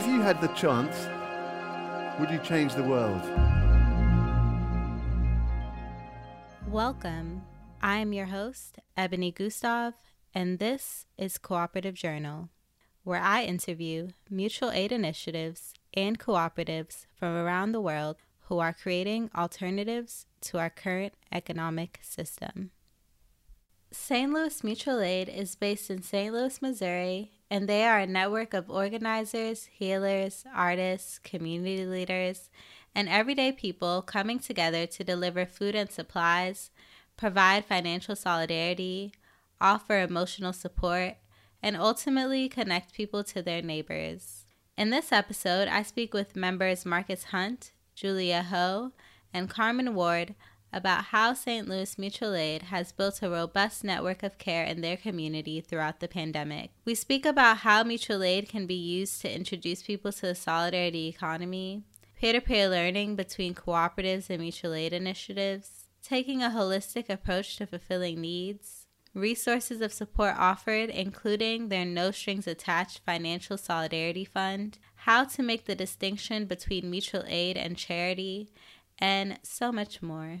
If you had the chance, would you change the world? Welcome. I am your host, Ebony Gustav, and this is Cooperative Journal, where I interview mutual aid initiatives and cooperatives from around the world who are creating alternatives to our current economic system. St. Louis Mutual Aid is based in St. Louis, Missouri, and they are a network of organizers, healers, artists, community leaders, and everyday people coming together to deliver food and supplies, provide financial solidarity, offer emotional support, and ultimately connect people to their neighbors. In this episode, I speak with members Marcus Hunt, Julia Ho, and Carmen Ward about how St. Louis Mutual Aid has built a robust network of care in their community throughout the pandemic. We speak about how mutual aid can be used to introduce people to the solidarity economy, peer to peer learning between cooperatives and mutual aid initiatives, taking a holistic approach to fulfilling needs, resources of support offered, including their no strings attached financial solidarity fund, how to make the distinction between mutual aid and charity, and so much more.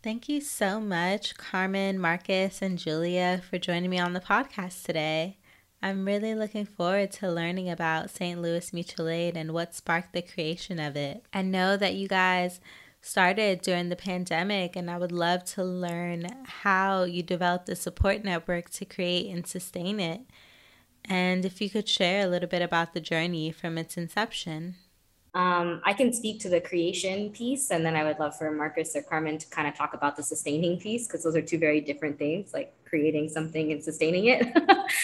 Thank you so much, Carmen, Marcus, and Julia, for joining me on the podcast today. I'm really looking forward to learning about St. Louis Mutual Aid and what sparked the creation of it. I know that you guys started during the pandemic, and I would love to learn how you developed a support network to create and sustain it. And if you could share a little bit about the journey from its inception. Um, I can speak to the creation piece, and then I would love for Marcus or Carmen to kind of talk about the sustaining piece because those are two very different things. Like creating something and sustaining it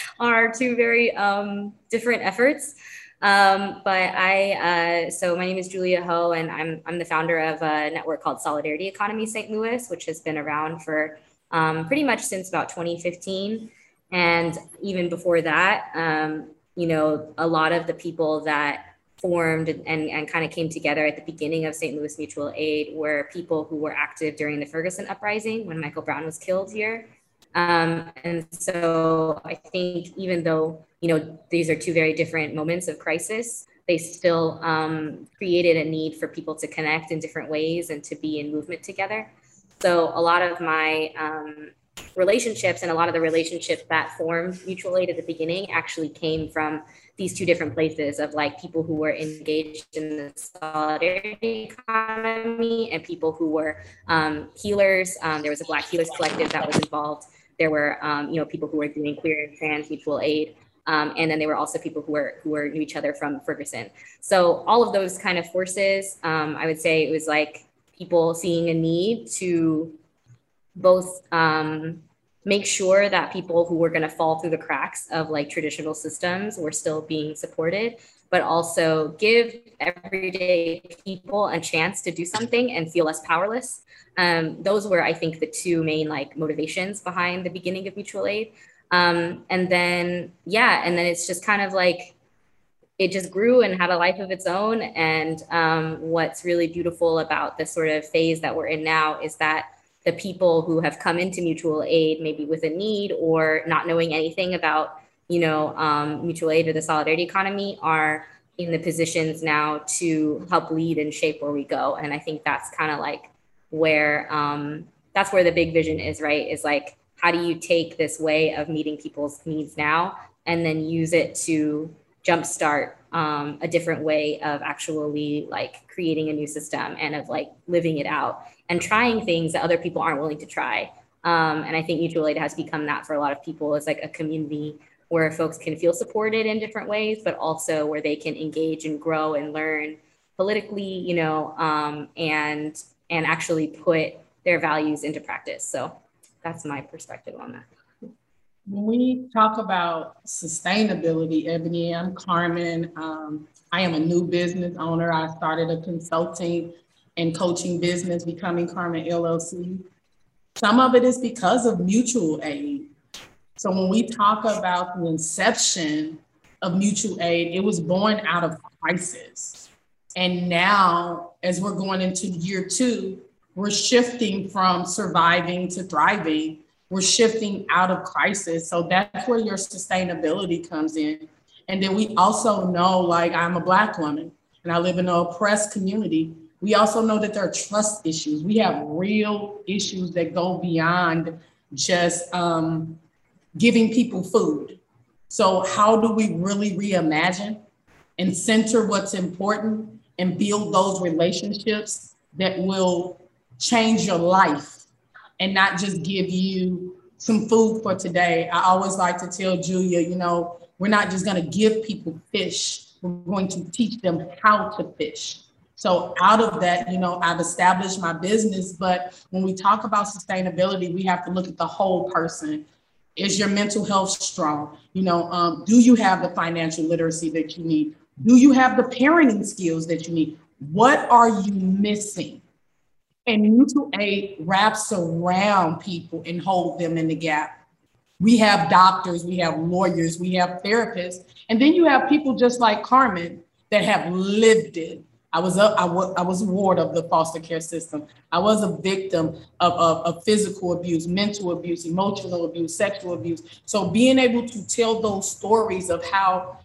are two very um, different efforts. Um, but I, uh, so my name is Julia Ho, and I'm I'm the founder of a network called Solidarity Economy St. Louis, which has been around for um, pretty much since about 2015, and even before that, um, you know, a lot of the people that formed and, and kind of came together at the beginning of St. Louis Mutual Aid were people who were active during the Ferguson uprising when Michael Brown was killed here. Um, and so I think even though, you know, these are two very different moments of crisis, they still um, created a need for people to connect in different ways and to be in movement together. So a lot of my um, relationships and a lot of the relationships that formed mutual aid at the beginning actually came from these two different places of like people who were engaged in the solidarity economy and people who were um, healers. Um, there was a Black Healers Collective that was involved. There were, um, you know, people who were doing queer and trans mutual aid. Um, and then there were also people who were who were knew each other from Ferguson. So all of those kind of forces, um, I would say it was like people seeing a need to both um, make sure that people who were going to fall through the cracks of like traditional systems were still being supported but also give everyday people a chance to do something and feel less powerless. Um, those were i think the two main like motivations behind the beginning of mutual aid. Um, and then yeah and then it's just kind of like it just grew and had a life of its own. And um, what's really beautiful about the sort of phase that we're in now is that the people who have come into mutual aid maybe with a need or not knowing anything about you know um, mutual aid or the solidarity economy are in the positions now to help lead and shape where we go. And i think that's kind of like where um, that's where the big vision is right? Is like how do you take this way of meeting people's needs now and then use it to jumpstart um, a different way of actually like creating a new system and of like living it out and trying things that other people aren't willing to try. Um, and I think mutual aid has become that for a lot of people. It's like a community where folks can feel supported in different ways, but also where they can engage and grow and learn politically, you know, um, and and actually put their values into practice. So that's my perspective on that. When we talk about sustainability, Ebony, I'm Carmen. Um, I am a new business owner. I started a consulting and coaching business, Becoming Carmen LLC. Some of it is because of mutual aid. So when we talk about the inception of mutual aid, it was born out of crisis. And now, as we're going into year two, we're shifting from surviving to thriving. We're shifting out of crisis. So that's where your sustainability comes in. And then we also know, like, I'm a Black woman and I live in an oppressed community. We also know that there are trust issues. We have real issues that go beyond just um, giving people food. So, how do we really reimagine and center what's important and build those relationships that will change your life and not just give you some food for today? I always like to tell Julia, you know, we're not just going to give people fish, we're going to teach them how to fish. So out of that, you know, I've established my business, but when we talk about sustainability, we have to look at the whole person. Is your mental health strong? You know, um, do you have the financial literacy that you need? Do you have the parenting skills that you need? What are you missing? And mutual aid wraps around people and hold them in the gap. We have doctors, we have lawyers, we have therapists, and then you have people just like Carmen that have lived it. I was a, I was, I was a ward of the foster care system. I was a victim of, of, of physical abuse, mental abuse, emotional abuse, sexual abuse. So being able to tell those stories of how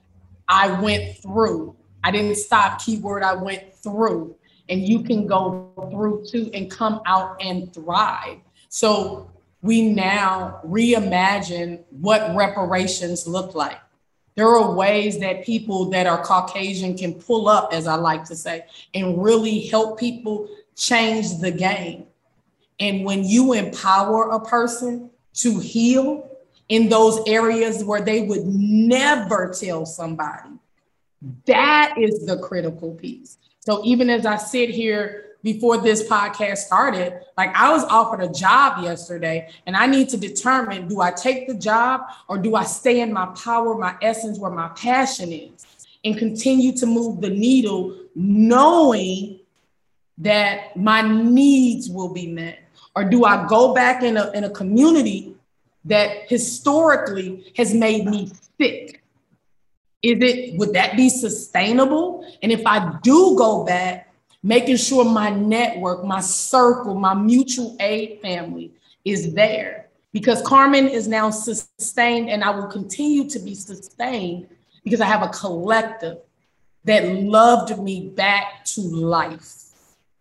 I went through, I didn't stop, keyword, I went through, and you can go through too and come out and thrive. So we now reimagine what reparations look like. There are ways that people that are Caucasian can pull up, as I like to say, and really help people change the game. And when you empower a person to heal in those areas where they would never tell somebody, that is the critical piece. So even as I sit here before this podcast started, like I was offered a job yesterday and I need to determine do I take the job or do I stay in my power, my essence, where my passion is and continue to move the needle, knowing that my needs will be met? Or do I go back in a, in a community that historically has made me sick? Is it, would that be sustainable? And if I do go back, making sure my network, my circle, my mutual aid family is there. Because Carmen is now sustained and I will continue to be sustained because I have a collective that loved me back to life.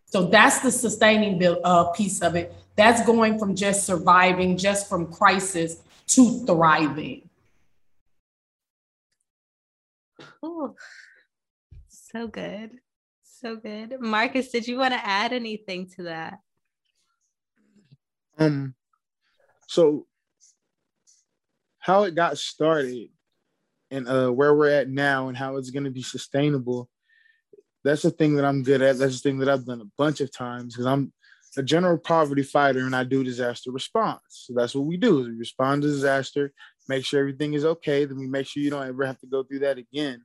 So that's the sustaining uh, piece of it. That's going from just surviving, just from crisis to thriving. Oh, so good so good. Marcus, did you want to add anything to that? Um, so how it got started and uh where we're at now and how it's gonna be sustainable. That's the thing that I'm good at. That's the thing that I've done a bunch of times because I'm a general poverty fighter and I do disaster response. So that's what we do. is We respond to disaster, make sure everything is okay, then we make sure you don't ever have to go through that again.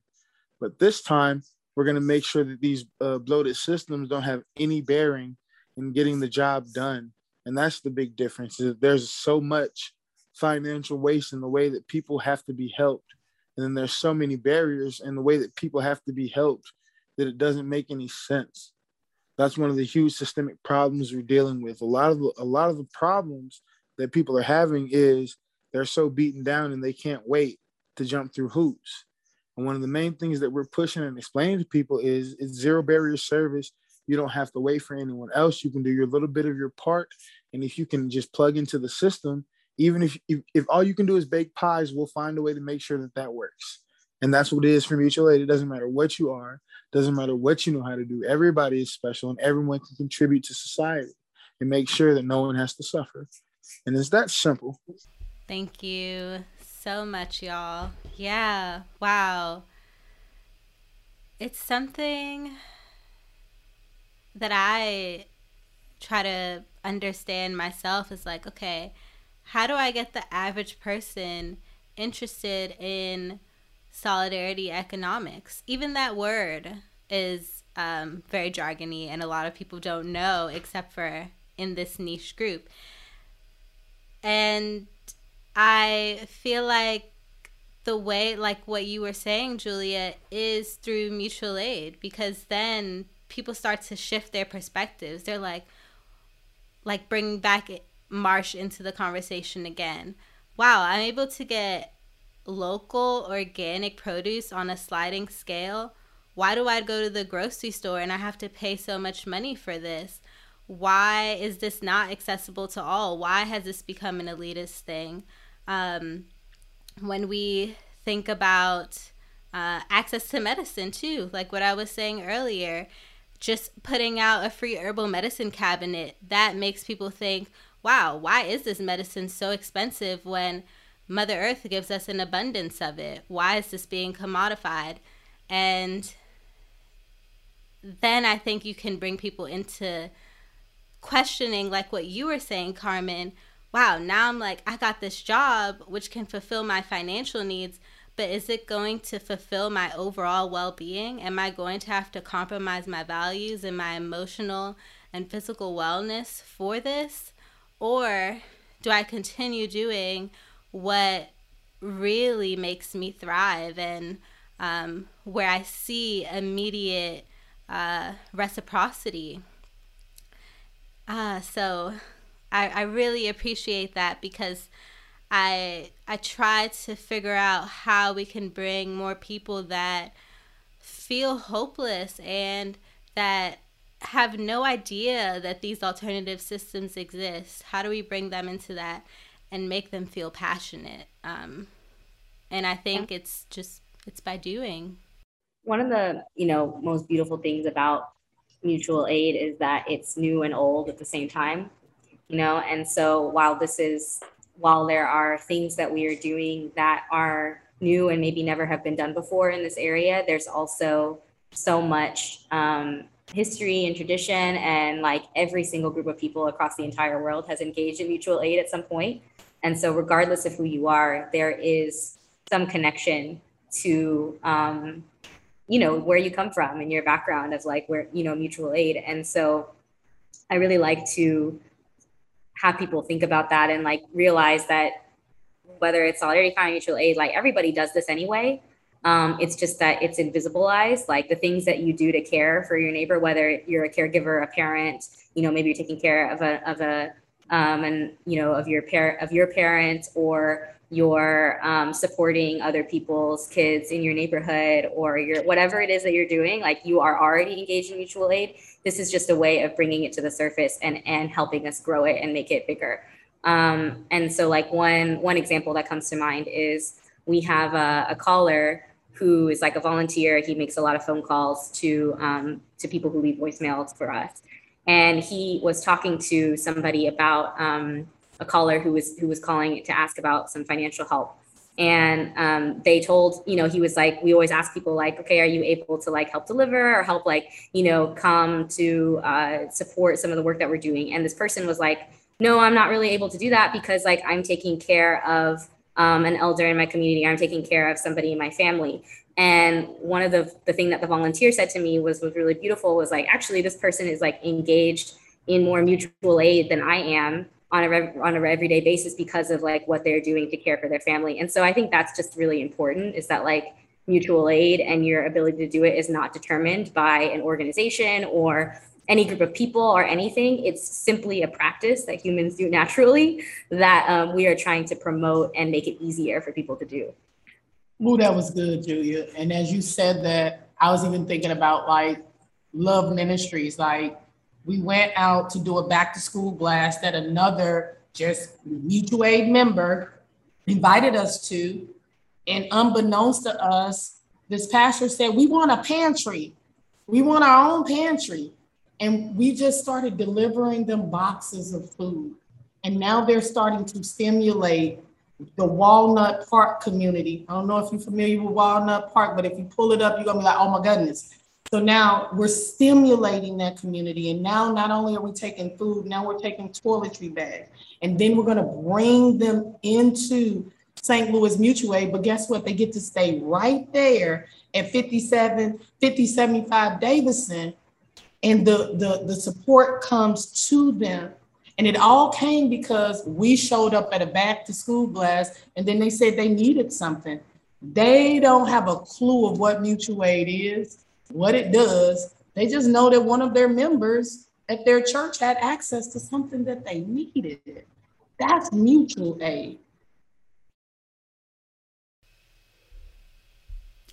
But this time we're going to make sure that these uh, bloated systems don't have any bearing in getting the job done. And that's the big difference. Is there's so much financial waste in the way that people have to be helped. And then there's so many barriers in the way that people have to be helped that it doesn't make any sense. That's one of the huge systemic problems we're dealing with. A lot of a lot of the problems that people are having is they're so beaten down and they can't wait to jump through hoops. And one of the main things that we're pushing and explaining to people is it's zero barrier service. You don't have to wait for anyone else. You can do your little bit of your part. And if you can just plug into the system, even if, if, if all you can do is bake pies, we'll find a way to make sure that that works. And that's what it is for mutual aid. It doesn't matter what you are, doesn't matter what you know how to do. Everybody is special and everyone can contribute to society and make sure that no one has to suffer. And it's that simple. Thank you so much, y'all. Yeah, wow. It's something that I try to understand myself is like, okay, how do I get the average person interested in solidarity economics? Even that word is um, very jargony, and a lot of people don't know except for in this niche group. And I feel like the way, like what you were saying, Julia, is through mutual aid because then people start to shift their perspectives. They're like, like bringing back Marsh into the conversation again. Wow, I'm able to get local organic produce on a sliding scale, why do I go to the grocery store and I have to pay so much money for this? Why is this not accessible to all? Why has this become an elitist thing? Um, when we think about uh, access to medicine, too, like what I was saying earlier, just putting out a free herbal medicine cabinet, that makes people think, wow, why is this medicine so expensive when Mother Earth gives us an abundance of it? Why is this being commodified? And then I think you can bring people into questioning, like what you were saying, Carmen. Wow, now I'm like, I got this job which can fulfill my financial needs, but is it going to fulfill my overall well being? Am I going to have to compromise my values and my emotional and physical wellness for this? Or do I continue doing what really makes me thrive and um, where I see immediate uh, reciprocity? Uh, so I, I really appreciate that because I I try to figure out how we can bring more people that feel hopeless and that have no idea that these alternative systems exist. How do we bring them into that and make them feel passionate? Um, and I think yeah. it's just it's by doing. One of the you know most beautiful things about mutual aid is that it's new and old at the same time. You know, and so while this is while there are things that we are doing that are new and maybe never have been done before in this area, there's also so much um, history and tradition and like every single group of people across the entire world has engaged in mutual aid at some point. And so regardless of who you are there is some connection to um, you know where you come from and your background of like where you know mutual aid. And so i really like to have people think about that and like realize that whether it's solidarity county mutual aid like everybody does this anyway um, it's just that it's invisibilized, like the things that you do to care for your neighbor, whether you're a caregiver, a parent, you know, maybe you're taking care of a of a um, and you know of your parent of your parent, or you're um, supporting other people's kids in your neighborhood, or your whatever it is that you're doing. Like you are already engaged in mutual aid. This is just a way of bringing it to the surface and and helping us grow it and make it bigger. Um, and so, like one one example that comes to mind is we have a, a caller who is like a volunteer. He makes a lot of phone calls to um, to people who leave voicemails for us. And he was talking to somebody about um, a caller who was who was calling to ask about some financial help. And um, they told, you know, he was like, we always ask people like, okay, are you able to like help deliver or help like, you know, come to uh, support some of the work that we're doing? And this person was like, no, I'm not really able to do that because like I'm taking care of um, an elder in my community. I'm taking care of somebody in my family. And one of the the thing that the volunteer said to me was was really beautiful was like actually this person is like engaged in more mutual aid than I am on a on a everyday basis because of like what they're doing to care for their family. And so I think that's just really important is that like mutual aid and your ability to do it is not determined by an organization or any group of people or anything. It's simply a practice that humans do naturally that um, we are trying to promote and make it easier for people to do. Ooh, that was good, Julia. And as you said that, I was even thinking about like love ministries. Like we went out to do a back to school blast that another just mutual aid member invited us to. And unbeknownst to us, this pastor said, We want a pantry. We want our own pantry. And we just started delivering them boxes of food. And now they're starting to stimulate the Walnut Park community. I don't know if you're familiar with Walnut Park, but if you pull it up, you're gonna be like, oh my goodness. So now we're stimulating that community. And now not only are we taking food, now we're taking toiletry bags. And then we're gonna bring them into St. Louis Mutual Aid. But guess what? They get to stay right there at 57, 5075 Davison and the, the, the support comes to them. And it all came because we showed up at a back to school blast and then they said they needed something. They don't have a clue of what mutual aid is, what it does. They just know that one of their members at their church had access to something that they needed. That's mutual aid.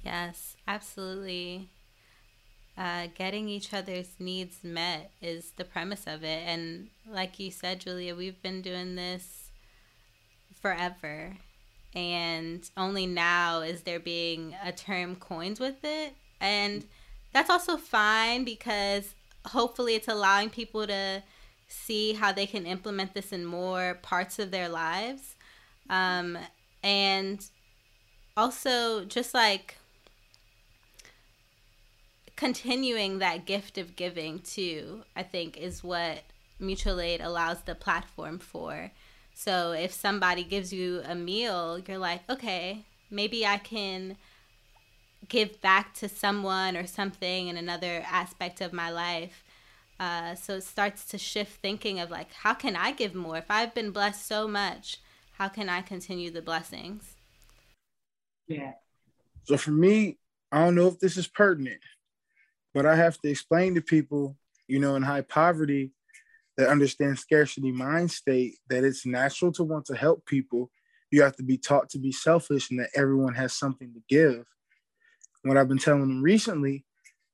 Yes, absolutely. Uh, getting each other's needs met is the premise of it. And like you said, Julia, we've been doing this forever. And only now is there being a term coined with it. And that's also fine because hopefully it's allowing people to see how they can implement this in more parts of their lives. Um, and also, just like continuing that gift of giving, too, I think is what mutual aid allows the platform for. So if somebody gives you a meal, you're like, okay, maybe I can give back to someone or something in another aspect of my life. Uh, so it starts to shift thinking of like, how can I give more? If I've been blessed so much, how can I continue the blessings? Yeah. So for me, I don't know if this is pertinent, but I have to explain to people, you know, in high poverty that understand scarcity mind state that it's natural to want to help people. You have to be taught to be selfish and that everyone has something to give. What I've been telling them recently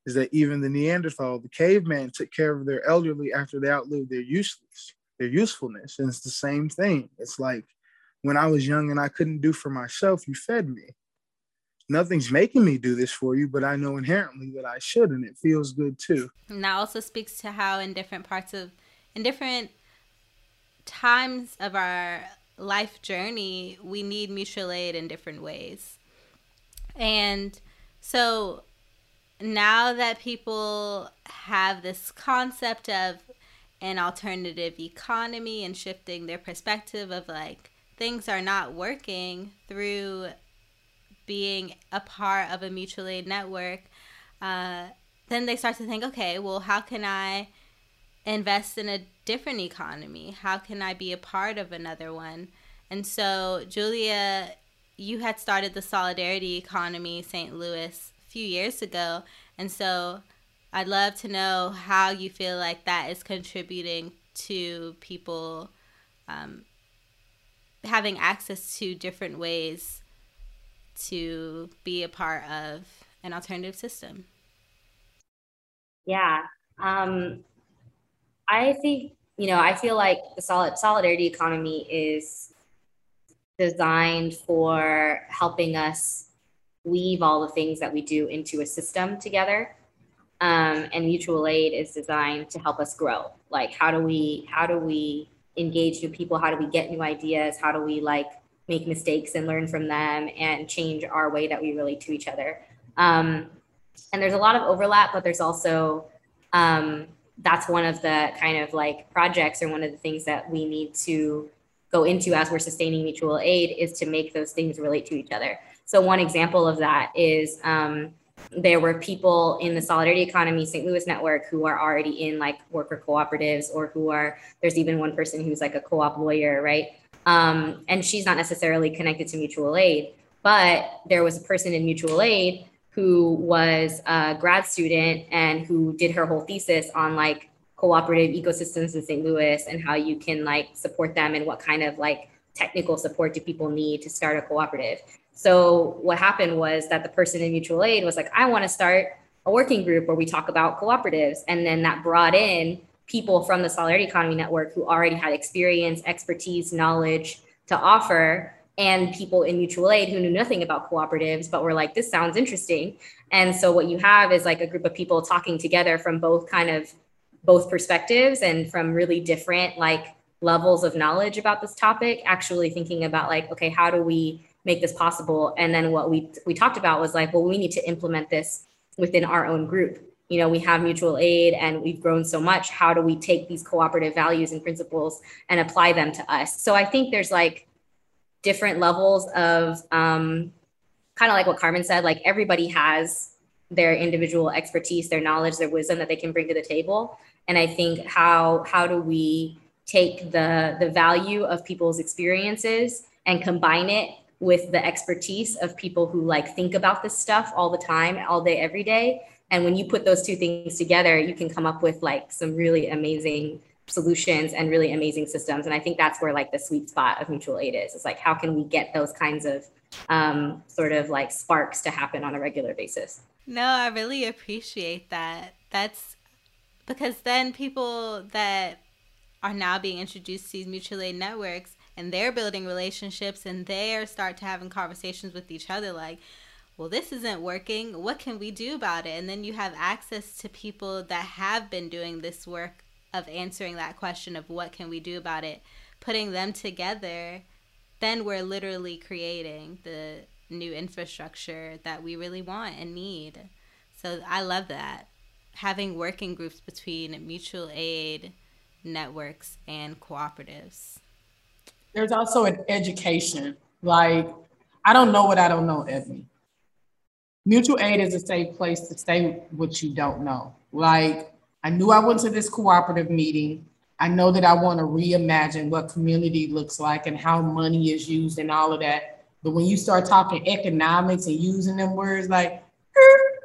is that even the Neanderthal, the caveman, took care of their elderly after they outlived their useless, their usefulness. And it's the same thing. It's like when I was young and I couldn't do for myself, you fed me. Nothing's making me do this for you, but I know inherently that I should, and it feels good too. And that also speaks to how in different parts of, in different times of our life journey, we need mutual aid in different ways. And so now that people have this concept of an alternative economy and shifting their perspective of like things are not working through being a part of a mutual aid network, uh, then they start to think, okay, well, how can I invest in a different economy? How can I be a part of another one? And so, Julia, you had started the Solidarity Economy St. Louis a few years ago. And so, I'd love to know how you feel like that is contributing to people um, having access to different ways to be a part of an alternative system. Yeah. Um, I think, you know, I feel like the solid solidarity economy is designed for helping us weave all the things that we do into a system together. Um, and mutual aid is designed to help us grow. Like, how do we, how do we engage new people? How do we get new ideas? How do we like make mistakes and learn from them and change our way that we relate to each other? Um, and there's a lot of overlap, but there's also um, that's one of the kind of like projects or one of the things that we need to go into as we're sustaining mutual aid is to make those things relate to each other. So one example of that is um, there were people in the solidarity economy st louis network who are already in like worker cooperatives or who are there's even one person who's like a co-op lawyer right um, and she's not necessarily connected to mutual aid but there was a person in mutual aid who was a grad student and who did her whole thesis on like cooperative ecosystems in st louis and how you can like support them and what kind of like technical support do people need to start a cooperative so what happened was that the person in mutual aid was like, I want to start a working group where we talk about cooperatives. And then that brought in people from the Solidarity Economy Network who already had experience, expertise, knowledge to offer, and people in mutual aid who knew nothing about cooperatives, but were like, this sounds interesting. And so what you have is like a group of people talking together from both kind of both perspectives and from really different like levels of knowledge about this topic, actually thinking about like, okay, how do we make this possible. And then what we we talked about was like, well, we need to implement this within our own group. You know, we have mutual aid and we've grown so much. How do we take these cooperative values and principles and apply them to us? So I think there's like different levels of um, kind of like what Carmen said, like everybody has their individual expertise, their knowledge, their wisdom that they can bring to the table. And I think how how do we take the the value of people's experiences and combine it with the expertise of people who like think about this stuff all the time, all day, every day. And when you put those two things together, you can come up with like some really amazing solutions and really amazing systems. And I think that's where like the sweet spot of mutual aid is. It's like, how can we get those kinds of um, sort of like sparks to happen on a regular basis. No, I really appreciate that. That's because then people that are now being introduced to these mutual aid networks and they're building relationships and they're start to having conversations with each other like well this isn't working. What can we do about it? And then you have access to people that have been doing this work of answering that question of what can we do about it putting them together. Then we're literally creating the new infrastructure that we really want and need. So i love that having working groups between mutual aid networks and cooperatives there's also an education. Like, I don't know what I don't know, Ebony. Mutual aid is a safe place to say what you don't know. Like, I knew I went to this cooperative meeting. I know that I want to reimagine what community looks like and how money is used and all of that. But when you start talking economics and using them words like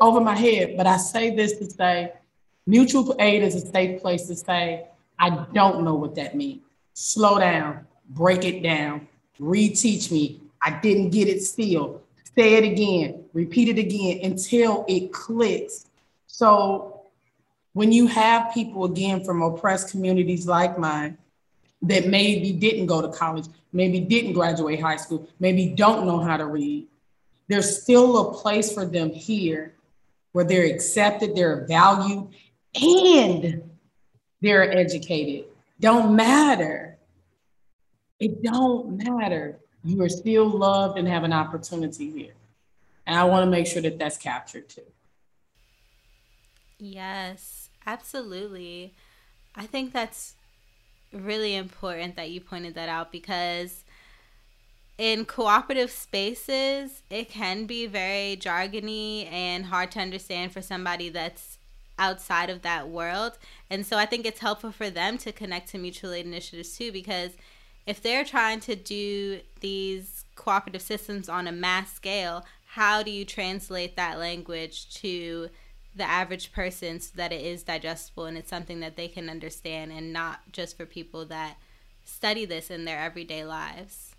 over my head, but I say this to say mutual aid is a safe place to say, I don't know what that means. Slow down, break it down, reteach me. I didn't get it still. Say it again, repeat it again until it clicks. So when you have people again from oppressed communities like mine that maybe didn't go to college, maybe didn't graduate high school, maybe don't know how to read, there's still a place for them here where they're accepted, they're valued, and they're educated. Don't matter it don't matter. You are still loved and have an opportunity here. And I want to make sure that that's captured too. Yes, absolutely. I think that's really important that you pointed that out because in cooperative spaces, it can be very jargony and hard to understand for somebody that's outside of that world. And so I think it's helpful for them to connect to mutual aid initiatives too because if they're trying to do these cooperative systems on a mass scale, how do you translate that language to the average person so that it is digestible and it's something that they can understand and not just for people that study this in their everyday lives?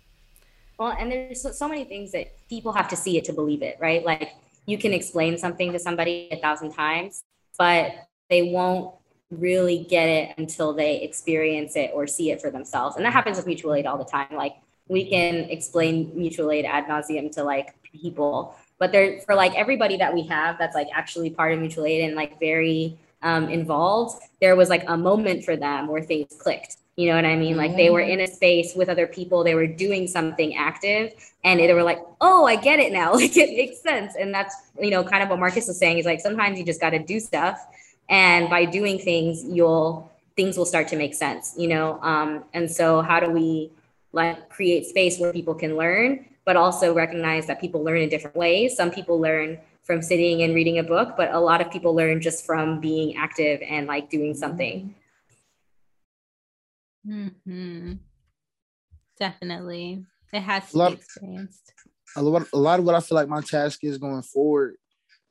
Well, and there's so many things that people have to see it to believe it, right? Like you can explain something to somebody a thousand times, but they won't really get it until they experience it or see it for themselves. And that happens with mutual aid all the time. Like we can explain mutual aid ad nauseum to like people, but there for like everybody that we have that's like actually part of mutual aid and like very um, involved, there was like a moment for them where things clicked. You know what I mean? Like they were in a space with other people, they were doing something active, and they were like, oh, I get it now. Like it makes sense. And that's, you know, kind of what Marcus was saying is like sometimes you just got to do stuff and by doing things you'll things will start to make sense you know um, and so how do we like create space where people can learn but also recognize that people learn in different ways some people learn from sitting and reading a book but a lot of people learn just from being active and like doing something mm-hmm. definitely it has to be experienced a lot, a lot of what i feel like my task is going forward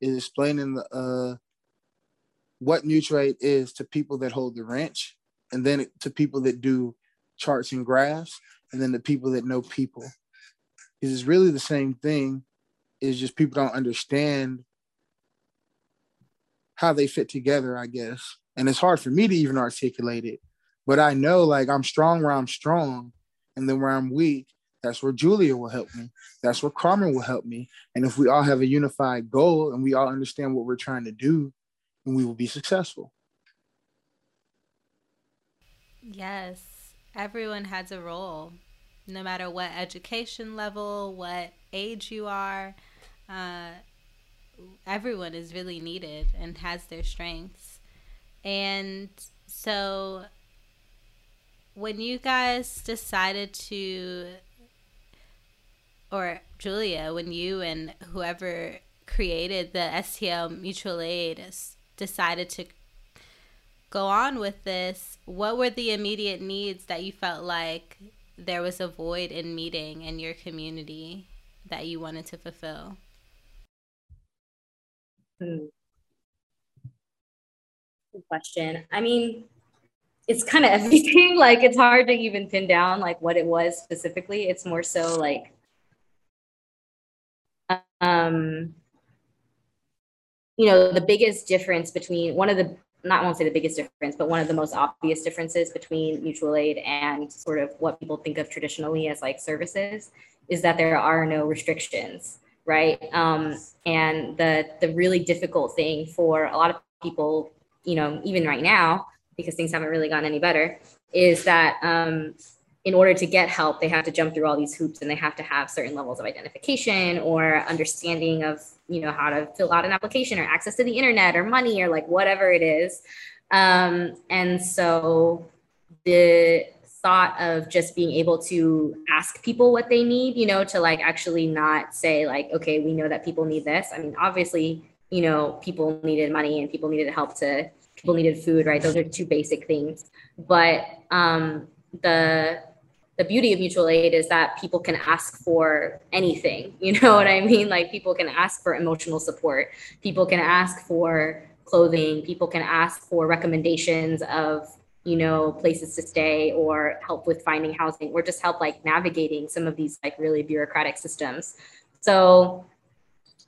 is explaining the uh what mutual is to people that hold the wrench, and then to people that do charts and graphs, and then the people that know people. Because it's really the same thing. It's just people don't understand how they fit together, I guess. And it's hard for me to even articulate it. But I know like I'm strong where I'm strong, and then where I'm weak, that's where Julia will help me. That's where Carmen will help me. And if we all have a unified goal and we all understand what we're trying to do, then we will be successful. Yes, everyone has a role, no matter what education level, what age you are. Uh, everyone is really needed and has their strengths. And so, when you guys decided to, or Julia, when you and whoever created the STL mutual aid decided to go on with this, what were the immediate needs that you felt like there was a void in meeting in your community that you wanted to fulfill? Hmm. Good question. I mean, it's kind of everything. like it's hard to even pin down like what it was specifically. It's more so like um, you know, the biggest difference between one of the not I won't say the biggest difference, but one of the most obvious differences between mutual aid and sort of what people think of traditionally as like services is that there are no restrictions, right? Um, and the the really difficult thing for a lot of people, you know, even right now, because things haven't really gotten any better, is that um, in order to get help, they have to jump through all these hoops and they have to have certain levels of identification or understanding of, you know, how to fill out an application or access to the internet or money or like whatever it is. Um, and so the thought of just being able to ask people what they need, you know, to like actually not say like, okay, we know that people need this. I mean, obviously, you know, people needed money and people needed help to people needed food, right? Those are two basic things. But um, the the beauty of mutual aid is that people can ask for anything. You know what I mean? Like people can ask for emotional support. People can ask for clothing. People can ask for recommendations of you know places to stay or help with finding housing or just help like navigating some of these like really bureaucratic systems so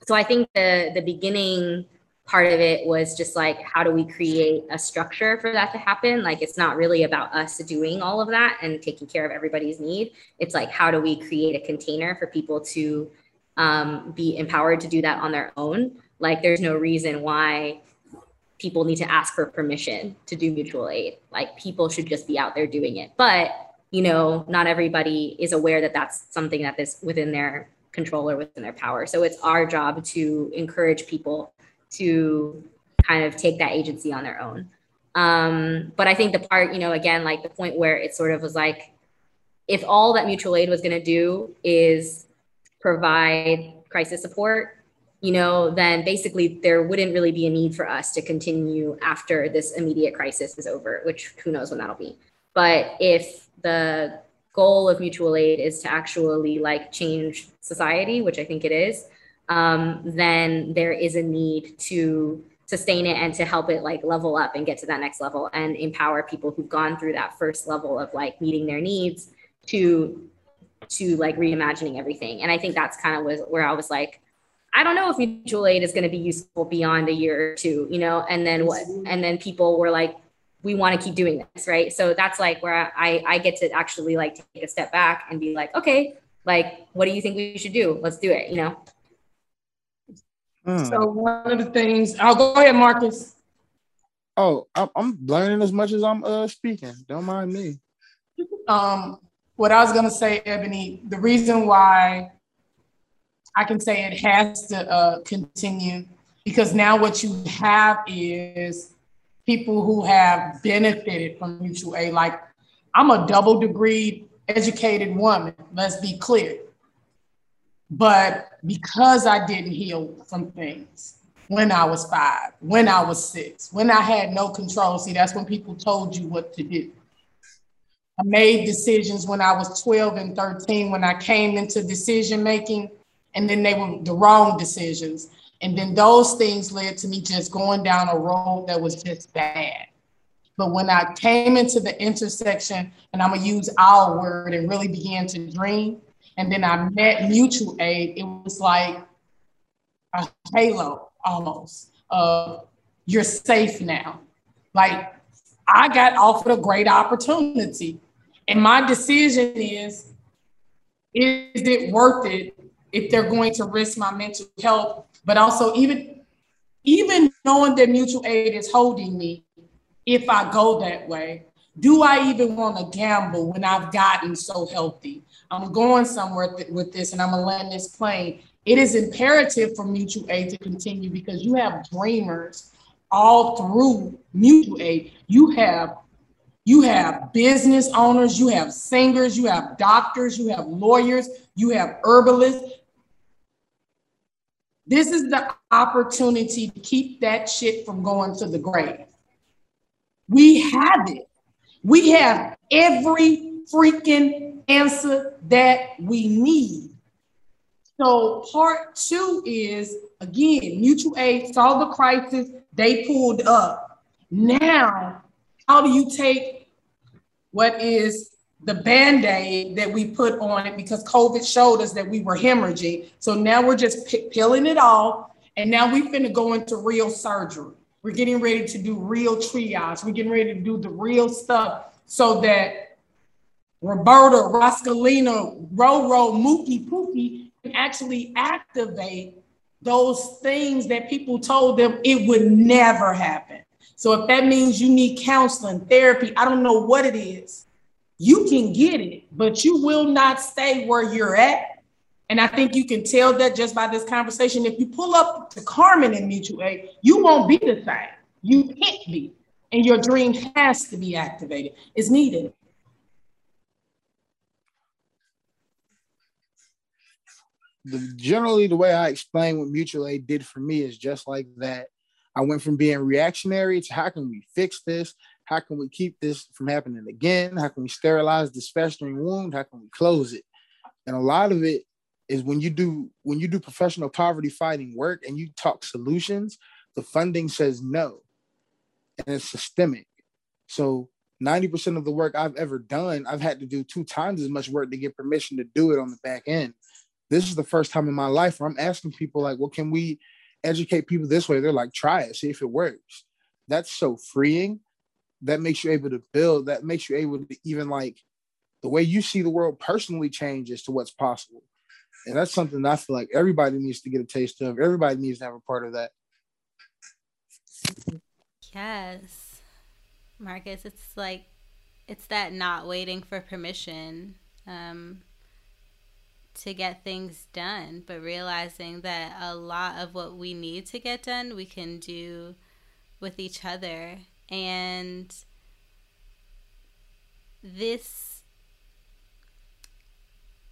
so i think the the beginning part of it was just like how do we create a structure for that to happen? Like it's not really about us doing all of that and taking care of everybody's need. It's like how do we create a container for people to um, be empowered to do that on their own? Like there's no reason why people need to ask for permission to do mutual aid. Like people should just be out there doing it. But you know not everybody is aware that that's something that is within their control or within their power. So it's our job to encourage people to kind of take that agency on their own. Um, but I think the part, you know, again, like the point where it sort of was like, if all that mutual aid was going to do is provide crisis support, you know, then basically there wouldn't really be a need for us to continue after this immediate crisis is over, which who knows when that'll be. But if the goal of mutual aid is to actually like change society, which I think it is, um, then there is a need to sustain it and to help it like level up and get to that next level and empower people who've gone through that first level of like meeting their needs to to like reimagining everything. And i think that's kind of was where i was like i don't know if mutual aid is going to be useful beyond a year or two you know? And then what and then people were like we want to keep doing this right? So that's like where i i get to actually like take a step back and be like okay like what do you think we should do? Let's do it you know Mm. So one of the things, I'll go ahead, Marcus. Oh, I'm learning as much as I'm uh, speaking. Don't mind me. Um, what I was gonna say, Ebony, the reason why I can say it has to uh, continue because now what you have is people who have benefited from mutual aid. Like I'm a double degree educated woman. Let's be clear. But because I didn't heal from things when I was five, when I was six, when I had no control, see, that's when people told you what to do. I made decisions when I was 12 and 13 when I came into decision making, and then they were the wrong decisions. And then those things led to me just going down a road that was just bad. But when I came into the intersection, and I'm gonna use our word and really began to dream, and then I met mutual aid, it was like a halo almost. Uh, you're safe now. Like I got offered a great opportunity. And my decision is, is it worth it if they're going to risk my mental health? But also even, even knowing that mutual aid is holding me, if I go that way, do I even want to gamble when I've gotten so healthy? I'm going somewhere th- with this and I'm gonna land this plane. It is imperative for mutual aid to continue because you have dreamers all through mutual aid. You have you have business owners, you have singers, you have doctors, you have lawyers, you have herbalists. This is the opportunity to keep that shit from going to the grave. We have it. We have every freaking answer that we need. So part two is again, mutual aid saw the crisis, they pulled up. Now, how do you take what is the band-aid that we put on it because COVID showed us that we were hemorrhaging. So now we're just p- peeling it off. And now we're finna go into real surgery. We're getting ready to do real triage. We're getting ready to do the real stuff so that Roberta, Roscalina, Roro, Mookie, Pookie can actually activate those things that people told them it would never happen. So if that means you need counseling, therapy, I don't know what it is, you can get it, but you will not stay where you're at. And I think you can tell that just by this conversation. If you pull up to Carmen in mutual aid, you won't be the same. You can't be. And your dream has to be activated. It's needed. The, generally, the way I explain what mutual aid did for me is just like that. I went from being reactionary to how can we fix this? How can we keep this from happening again? How can we sterilize this festering wound? How can we close it? And a lot of it is when you do when you do professional poverty fighting work and you talk solutions, the funding says no. And it's systemic. So 90% of the work I've ever done, I've had to do two times as much work to get permission to do it on the back end. This is the first time in my life where I'm asking people, like, well, can we educate people this way? They're like, try it, see if it works. That's so freeing that makes you able to build, that makes you able to even like the way you see the world personally changes to what's possible. And that's something that I feel like everybody needs to get a taste of. Everybody needs to have a part of that. Yes. Marcus, it's like it's that not waiting for permission um, to get things done, but realizing that a lot of what we need to get done, we can do with each other and this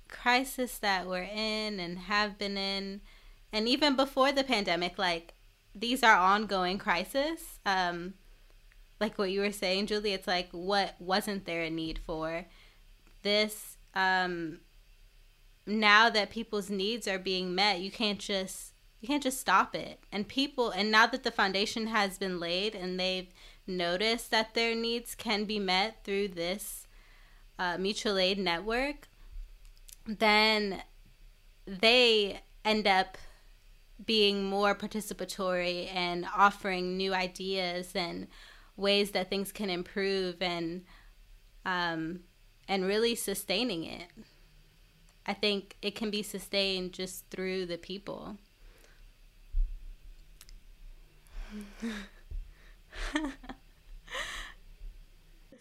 crisis that we're in and have been in, and even before the pandemic, like these are ongoing crises. Um, like what you were saying, Julie, it's like what wasn't there a need for? This um, now that people's needs are being met, you can't just you can't just stop it. And people, and now that the foundation has been laid and they've notice that their needs can be met through this uh, mutual aid network, then they end up being more participatory and offering new ideas and ways that things can improve and um, and really sustaining it. I think it can be sustained just through the people.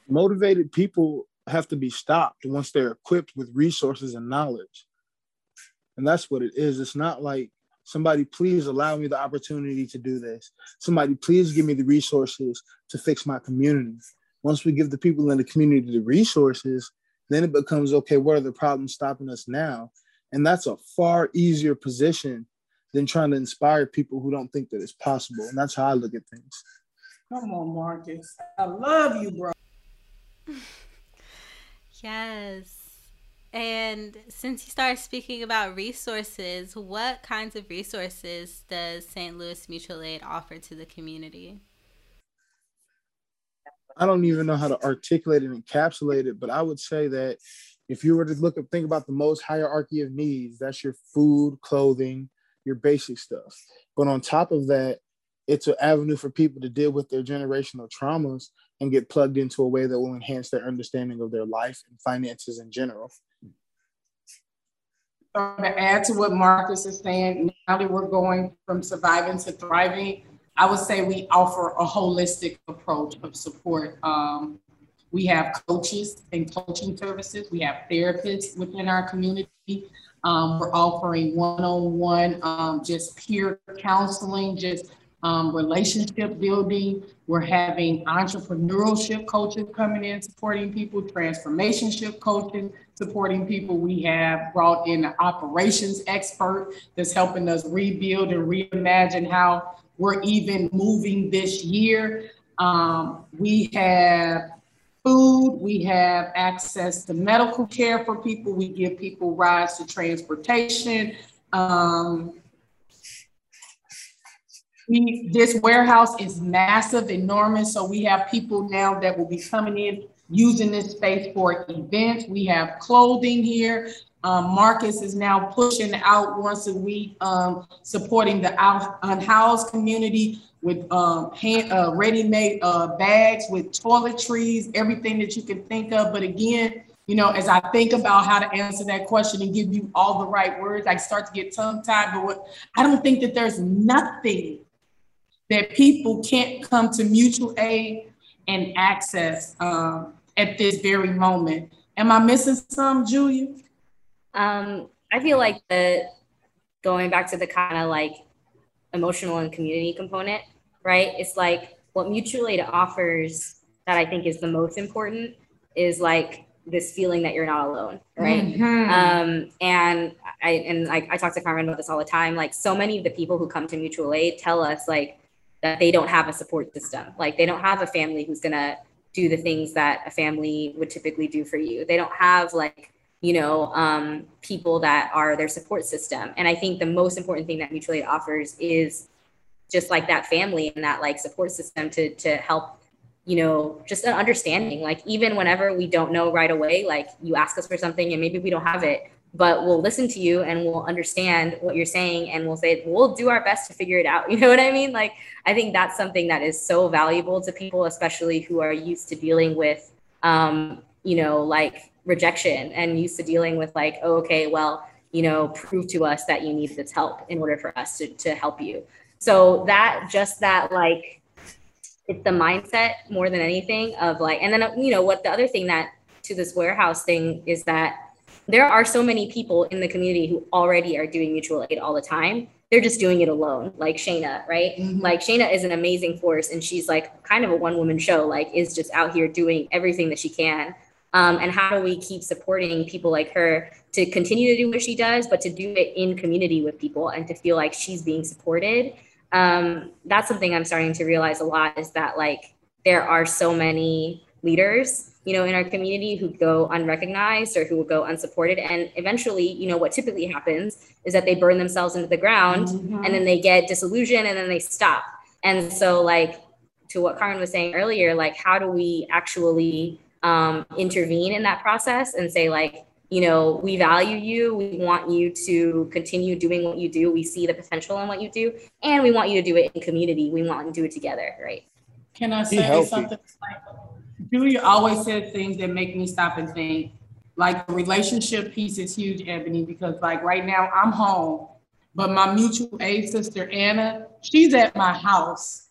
Motivated people have to be stopped once they're equipped with resources and knowledge. And that's what it is. It's not like somebody please allow me the opportunity to do this. Somebody please give me the resources to fix my community. Once we give the people in the community the resources, then it becomes okay, what are the problems stopping us now? And that's a far easier position than trying to inspire people who don't think that it's possible. And that's how I look at things. Come on, Marcus. I love you, bro. yes. And since you started speaking about resources, what kinds of resources does St. Louis Mutual Aid offer to the community? I don't even know how to articulate and encapsulate it, but I would say that if you were to look at think about the Maslow's hierarchy of needs, that's your food, clothing, your basic stuff. But on top of that, it's an avenue for people to deal with their generational traumas and get plugged into a way that will enhance their understanding of their life and finances in general. So to add to what Marcus is saying, now that we're going from surviving to thriving, I would say we offer a holistic approach of support. Um, we have coaches and coaching services. We have therapists within our community. Um, we're offering one-on-one, um, just peer counseling, just um, relationship building. We're having entrepreneurship coaches coming in, supporting people, transformationship coaches, supporting people. We have brought in an operations expert that's helping us rebuild and reimagine how we're even moving this year. Um, we have food, we have access to medical care for people, we give people rides to transportation. Um, we, this warehouse is massive, enormous. So we have people now that will be coming in using this space for events. We have clothing here. Um, Marcus is now pushing out once a week, um, supporting the unhoused community with um, hand, uh, ready-made uh, bags with toiletries, everything that you can think of. But again, you know, as I think about how to answer that question and give you all the right words, I start to get tongue-tied. But what, I don't think that there's nothing that people can't come to mutual aid and access um, at this very moment. Am I missing some, Julia? Um, I feel like the going back to the kind of like emotional and community component, right? It's like what mutual aid offers that I think is the most important is like this feeling that you're not alone, right? Mm-hmm. Um, and I and I, I talk to Carmen about this all the time. Like so many of the people who come to mutual aid tell us like that they don't have a support system. Like they don't have a family who's gonna do the things that a family would typically do for you. They don't have like you know um, people that are their support system. And I think the most important thing that mutual aid offers is just like that family and that like support system to to help you know just an understanding. Like even whenever we don't know right away like you ask us for something and maybe we don't have it but we'll listen to you and we'll understand what you're saying and we'll say we'll do our best to figure it out. You know what i mean? Like i think that's something that is so valuable to people especially who are used to dealing with um, you know like rejection and used to dealing with like oh, okay well you know prove to us that you need this help in order for us to, to help you so that just that like it's the mindset more than anything of like and then you know what the other thing that to this warehouse thing is that there are so many people in the community who already are doing mutual aid all the time. They're just doing it alone, like Shayna, right? Mm-hmm. Like Shayna is an amazing force and she's like kind of a one woman show, like is just out here doing everything that she can. Um, and how do we keep supporting people like her to continue to do what she does, but to do it in community with people and to feel like she's being supported? Um, that's something I'm starting to realize a lot is that like there are so many leaders you know, in our community who go unrecognized or who will go unsupported. And eventually, you know, what typically happens is that they burn themselves into the ground mm-hmm. and then they get disillusioned and then they stop. And so, like, to what Carmen was saying earlier, like, how do we actually um, intervene in that process and say, like, you know, we value you. We want you to continue doing what you do. We see the potential in what you do, and we want you to do it in community. We want to do it together, right? Can I say something? Julia always says things that make me stop and think. Like the relationship piece is huge, Ebony, because like right now I'm home, but my mutual aid sister Anna, she's at my house,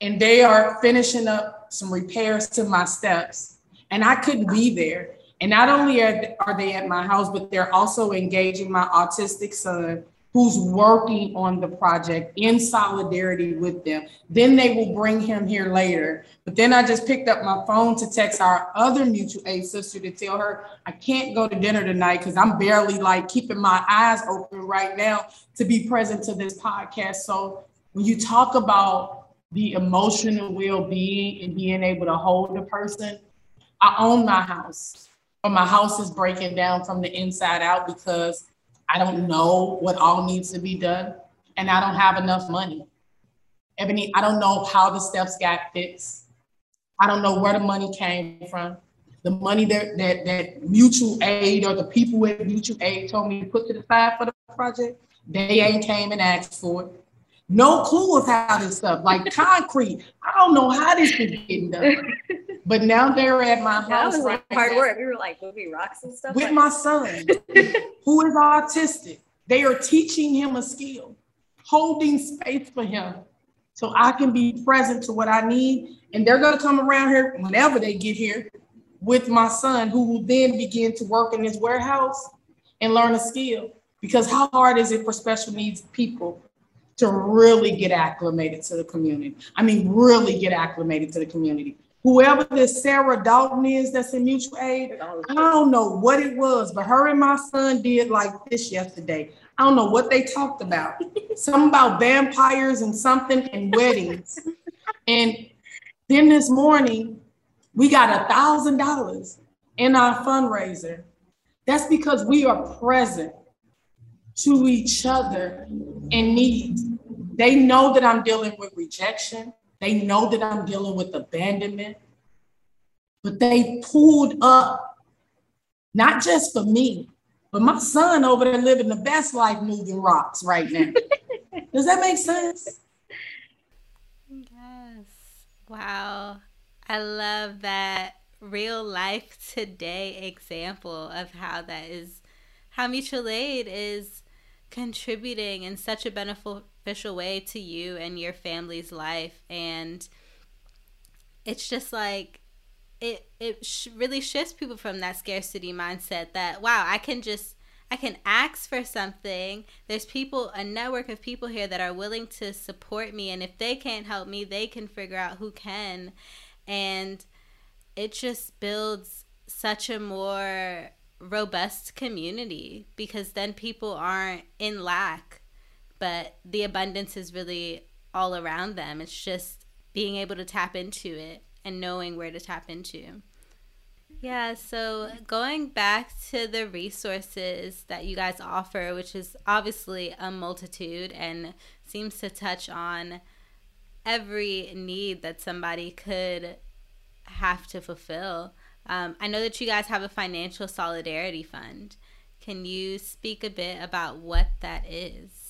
and they are finishing up some repairs to my steps, and I couldn't be there. And not only are, are they at my house, but they're also engaging my autistic son who's working on the project in solidarity with them. Then they will bring him here later. But then I just picked up my phone to text our other mutual aid sister to tell her I can't go to dinner tonight because I'm barely like keeping my eyes open right now to be present to this podcast. So when you talk about the emotional well-being and being able to hold a person, I own my house, but my house is breaking down from the inside out because I don't know what all needs to be done, and I don't have enough money. Ebony, I don't know how the steps got fixed. I don't know where the money came from. The money that, that, that mutual aid or the people with mutual aid told me to put to the side for the project, they ain't came and asked for it. No clue of how this stuff, like concrete. I don't know how this is getting done. But now they're at my house. That was like hard work. We were like moving rocks and stuff. With like my son, who is autistic. They are teaching him a skill, holding space for him so I can be present to what I need. And they're going to come around here whenever they get here with my son, who will then begin to work in his warehouse and learn a skill. Because how hard is it for special needs people to really get acclimated to the community? I mean, really get acclimated to the community whoever this Sarah Dalton is that's in mutual aid, I don't know what it was, but her and my son did like this yesterday. I don't know what they talked about. something about vampires and something and weddings. and then this morning, we got a thousand dollars in our fundraiser. That's because we are present to each other in need. They know that I'm dealing with rejection. They know that I'm dealing with abandonment. but they pulled up, not just for me, but my son over there living the best life moving rocks right now. Does that make sense? Yes. Wow. I love that real life today example of how that is, how mutual aid is contributing in such a beneficial way to you and your family's life. And it's just like, it, it sh- really shifts people from that scarcity mindset that, wow, I can just I can ask for something. There's people, a network of people here that are willing to support me. And if they can't help me, they can figure out who can. And it just builds such a more robust community because then people aren't in lack, but the abundance is really all around them. It's just being able to tap into it and knowing where to tap into. Yeah, so going back to the resources that you guys offer, which is obviously a multitude and seems to touch on every need that somebody could have to fulfill. Um, I know that you guys have a financial solidarity fund. Can you speak a bit about what that is?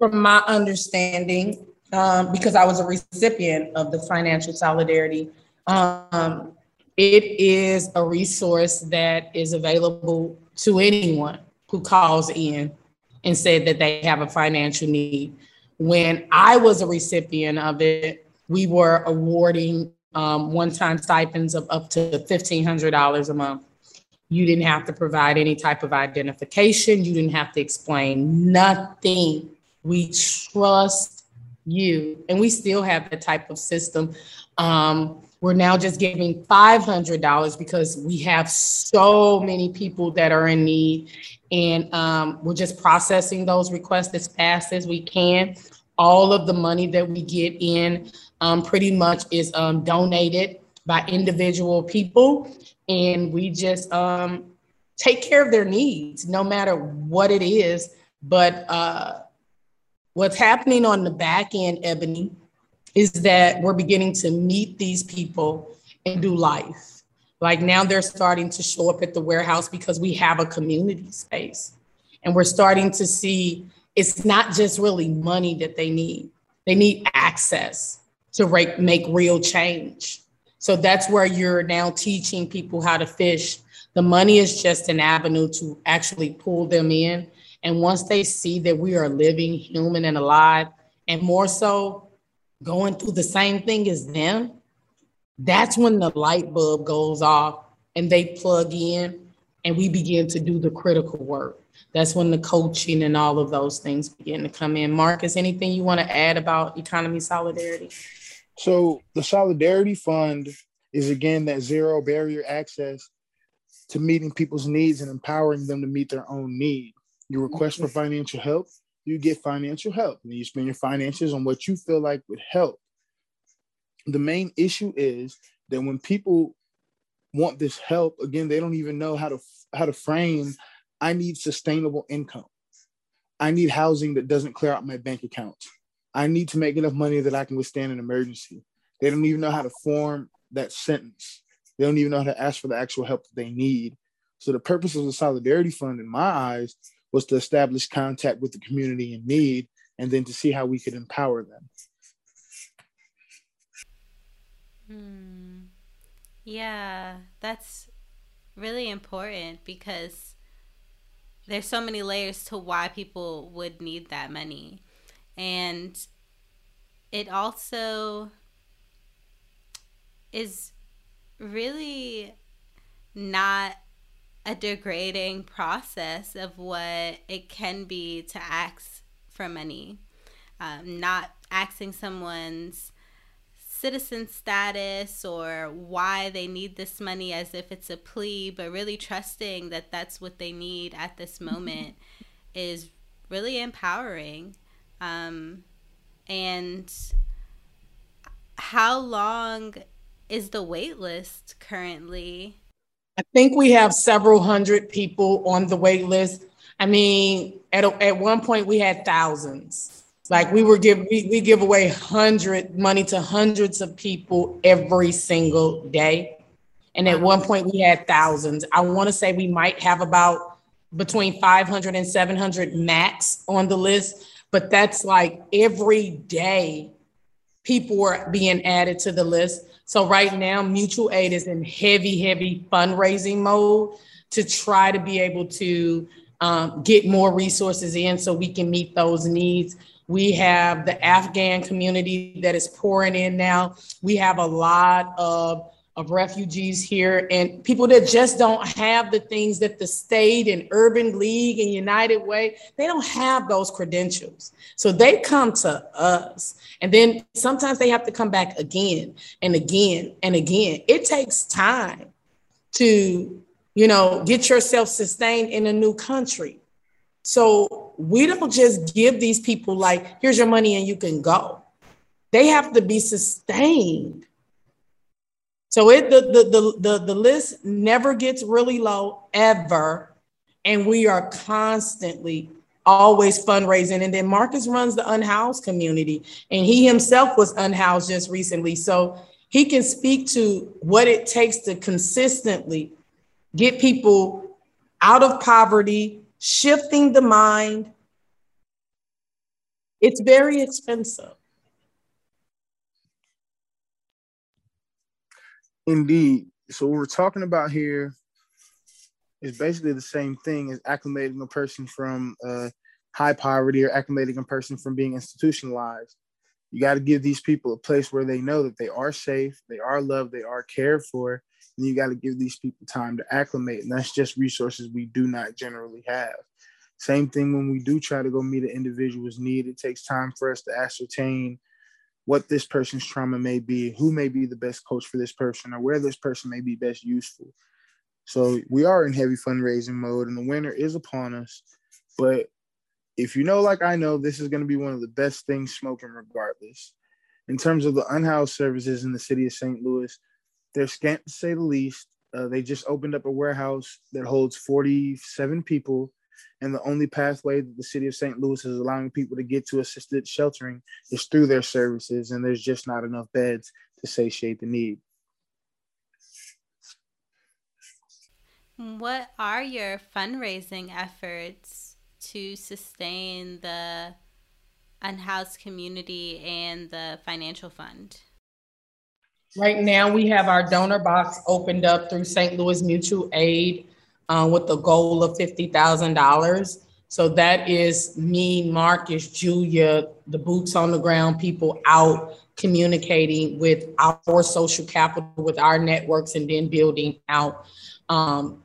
From my understanding, um, because I was a recipient of the financial solidarity, um, it is a resource that is available to anyone who calls in and said that they have a financial need. When I was a recipient of it, we were awarding um, one-time stipends of up to $1,500 a month. You didn't have to provide any type of identification. You didn't have to explain nothing. We trust you. And we still have that type of system. Um, we're now just giving $500 because we have so many people that are in need. And um, we're just processing those requests as fast as we can. All of the money that we get in um, pretty much is um, donated by individual people. And we just um, take care of their needs, no matter what it is. But uh, what's happening on the back end, Ebony, is that we're beginning to meet these people and do life. Like now they're starting to show up at the warehouse because we have a community space. And we're starting to see it's not just really money that they need, they need access to make real change. So that's where you're now teaching people how to fish. The money is just an avenue to actually pull them in. And once they see that we are living, human, and alive, and more so, going through the same thing as them, that's when the light bulb goes off and they plug in and we begin to do the critical work. That's when the coaching and all of those things begin to come in. Marcus, anything you want to add about economy solidarity? So, the Solidarity Fund is again that zero barrier access to meeting people's needs and empowering them to meet their own need. You request for financial help, you get financial help. And you spend your finances on what you feel like would help. The main issue is that when people want this help, again, they don't even know how to how to frame. I need sustainable income. I need housing that doesn't clear out my bank account. I need to make enough money that I can withstand an emergency. They don't even know how to form that sentence. They don't even know how to ask for the actual help that they need. So the purpose of the Solidarity Fund, in my eyes, was to establish contact with the community in need and then to see how we could empower them. Hmm. Yeah, that's really important because there's so many layers to why people would need that money. And it also is really not a degrading process of what it can be to ask for money. Um, not asking someone's citizen status or why they need this money as if it's a plea, but really trusting that that's what they need at this moment is really empowering. Um, and how long is the wait list currently I think we have several hundred people on the wait list. I mean, at, at one point we had thousands. Like we were give we, we give away hundred money to hundreds of people every single day. And at one point we had thousands. I want to say we might have about between 500 and 700 max on the list, but that's like every day people were being added to the list. So right now, mutual aid is in heavy, heavy fundraising mode to try to be able to um, get more resources in so we can meet those needs. We have the Afghan community that is pouring in now. We have a lot of of refugees here and people that just don't have the things that the state and urban league and united way they don't have those credentials so they come to us and then sometimes they have to come back again and again and again. It takes time to you know get yourself sustained in a new country. So we don't just give these people like here's your money and you can go. They have to be sustained. So it the, the the the the list never gets really low ever, and we are constantly always fundraising. And then Marcus runs the unhoused community, and he himself was unhoused just recently, so he can speak to what it takes to consistently get people out of poverty, shifting the mind. It's very expensive. Indeed. So we're talking about here is basically the same thing as acclimating a person from uh, high poverty or acclimating a person from being institutionalized. You got to give these people a place where they know that they are safe, they are loved, they are cared for, and you got to give these people time to acclimate. And that's just resources we do not generally have. Same thing when we do try to go meet an individual's need, it takes time for us to ascertain what this person's trauma may be, who may be the best coach for this person, or where this person may be best useful. So we are in heavy fundraising mode, and the winter is upon us. But if you know, like I know, this is going to be one of the best things smoking, regardless. In terms of the unhoused services in the city of St. Louis, they're scant to say the least. Uh, they just opened up a warehouse that holds 47 people and the only pathway that the city of St. Louis is allowing people to get to assisted sheltering is through their services, and there's just not enough beds to satiate the need. What are your fundraising efforts to sustain the unhoused community and the financial fund? Right now, we have our donor box opened up through St. Louis Mutual Aid uh, with the goal of $50,000. So that is me, Marcus, Julia, the boots on the ground people out communicating with our social capital, with our networks, and then building out. Um,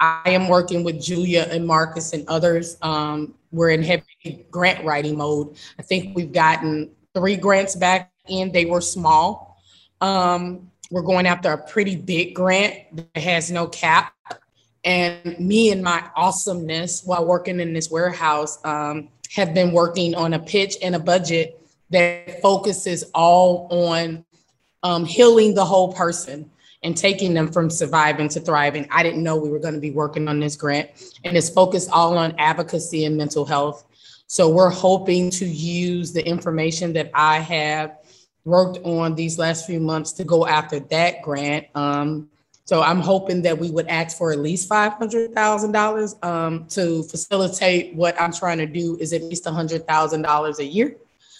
I am working with Julia and Marcus and others. Um, we're in heavy grant writing mode. I think we've gotten three grants back in. They were small. Um, we're going after a pretty big grant that has no cap. And me and my awesomeness while working in this warehouse um, have been working on a pitch and a budget that focuses all on um, healing the whole person and taking them from surviving to thriving. I didn't know we were going to be working on this grant, and it's focused all on advocacy and mental health. So we're hoping to use the information that I have worked on these last few months to go after that grant. Um, so I'm hoping that we would ask for at least five hundred thousand um, dollars to facilitate what I'm trying to do is at least hundred thousand dollars a year.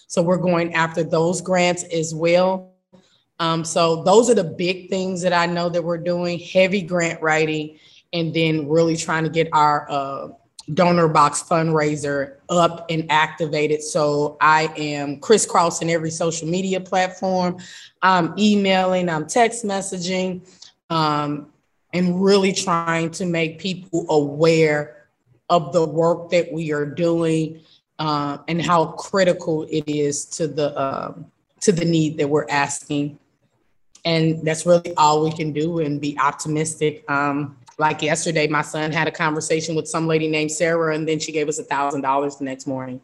So we're going after those grants as well. Um, so those are the big things that I know that we're doing: heavy grant writing, and then really trying to get our uh, donor box fundraiser up and activated. So I am crisscrossing every social media platform. I'm emailing, I'm text messaging um, and really trying to make people aware of the work that we are doing uh, and how critical it is to the um, to the need that we're asking. And that's really all we can do and be optimistic. Um, like yesterday, my son had a conversation with some lady named Sarah, and then she gave us a thousand dollars the next morning.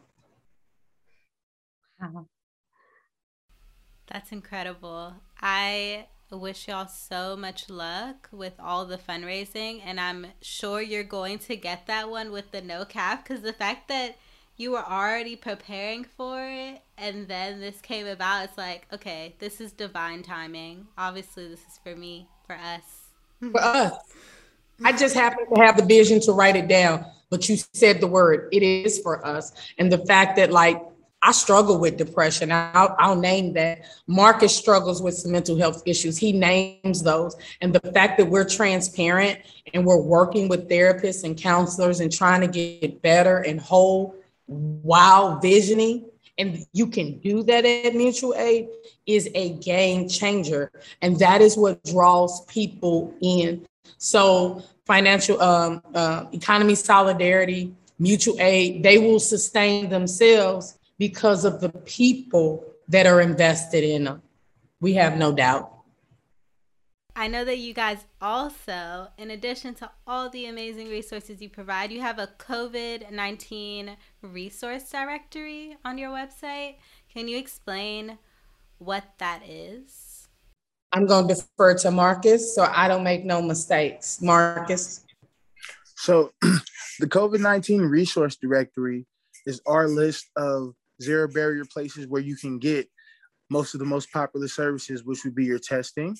That's incredible. I wish y'all so much luck with all the fundraising and i'm sure you're going to get that one with the no cap because the fact that you were already preparing for it and then this came about it's like okay this is divine timing obviously this is for me for us for us i just happened to have the vision to write it down but you said the word it is for us and the fact that like I struggle with depression. I'll, I'll, name that. Marcus struggles with some mental health issues. He names those. And the fact that we're transparent and we're working with therapists and counselors and trying to get better and whole while visioning, and you can do that at mutual aid, is a game changer. And that is what draws people in. So, financial um, uh, economy solidarity, mutual aid, they will sustain themselves because of the people that are invested in them. We have no doubt. I know that you guys also, in addition to all the amazing resources you provide, you have a COVID 19 resource directory on your website. Can you explain what that is? I'm going to defer to Marcus so I don't make no mistakes. Marcus. So, the COVID 19 resource directory is our list of zero barrier places where you can get most of the most popular services, which would be your testing,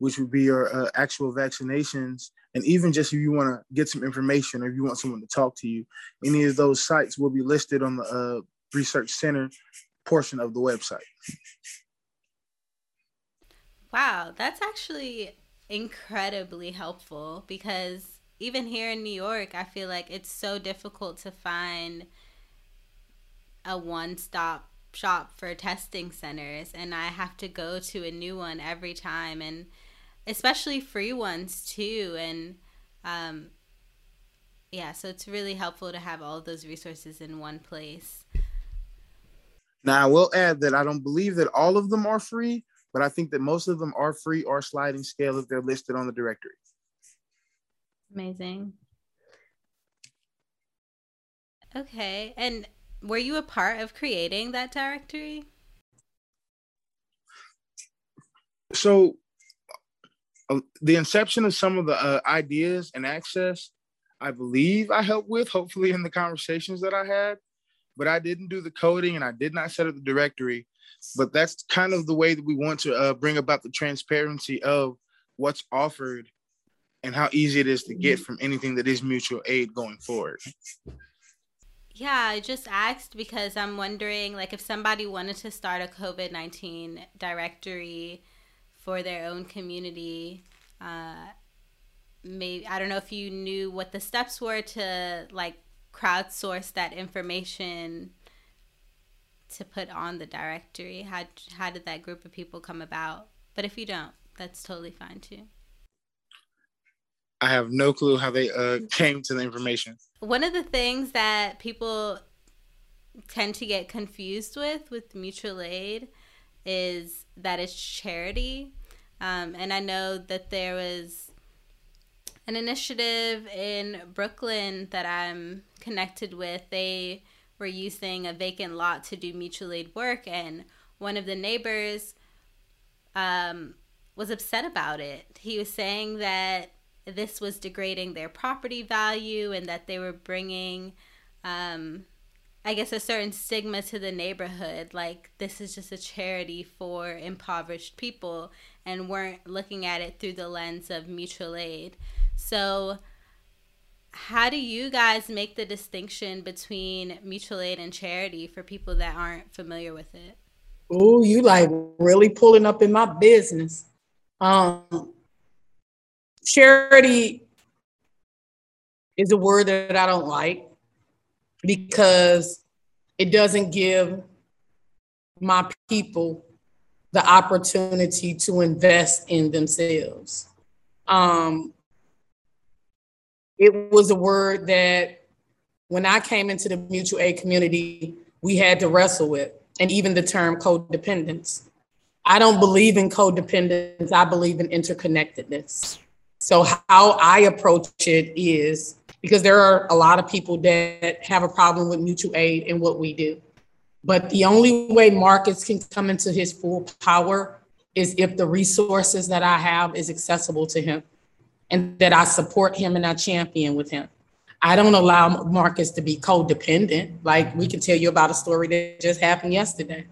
which would be your uh, actual vaccinations, and even just if you want to get some information or if you want someone to talk to you, any of those sites will be listed on the uh, research center portion of the website. Wow, that's actually incredibly helpful because even here in New York, I feel like it's so difficult to find a one stop shop for testing centers and I have to go to a new one every time and especially free ones too and um yeah so it's really helpful to have all those resources in one place. Now i will add that i don't believe that all of them are free but i think that most of them are free or sliding scale if they're listed on the directory. Amazing. Okay and were you a part of creating that directory? So, the inception of some of the uh, ideas and access, I believe I helped with, hopefully, in the conversations that I had, but I didn't do the coding and I did not set up the directory. But that's kind of the way that we want to uh, bring about the transparency of what's offered and how easy it is to get from anything that is mutual aid going forward. Yeah, I just asked because I'm wondering like if somebody wanted to start a COVID 19 directory for their own community, uh, maybe I don't know if you knew what the steps were to like crowdsource that information to put on the directory. How how did that group of people come about? But if you don't, that's totally fine too. I have no clue how they uh, came to the information. One of the things that people tend to get confused with with mutual aid is that it's charity. Um, and I know that there was an initiative in Brooklyn that I'm connected with. They were using a vacant lot to do mutual aid work, and one of the neighbors um, was upset about it. He was saying that this was degrading their property value and that they were bringing um, I guess a certain stigma to the neighborhood like this is just a charity for impoverished people and weren't looking at it through the lens of mutual aid. So how do you guys make the distinction between mutual aid and charity for people that aren't familiar with it? Oh, you like really pulling up in my business. Um charity is a word that I don't like because it doesn't give my people the opportunity to invest in themselves. Um, it was a word that when I came into the mutual aid community, we had to wrestle with, and even the term codependence. I don't believe in codependence, I believe in interconnectedness. So, how I approach it is because there are a lot of people that have a problem with mutual aid and what we do. But the only way Marcus can come into his full power is if the resources that I have is accessible to him and that I support him and I champion with him. I don't allow Marcus to be codependent. Like we can tell you about a story that just happened yesterday.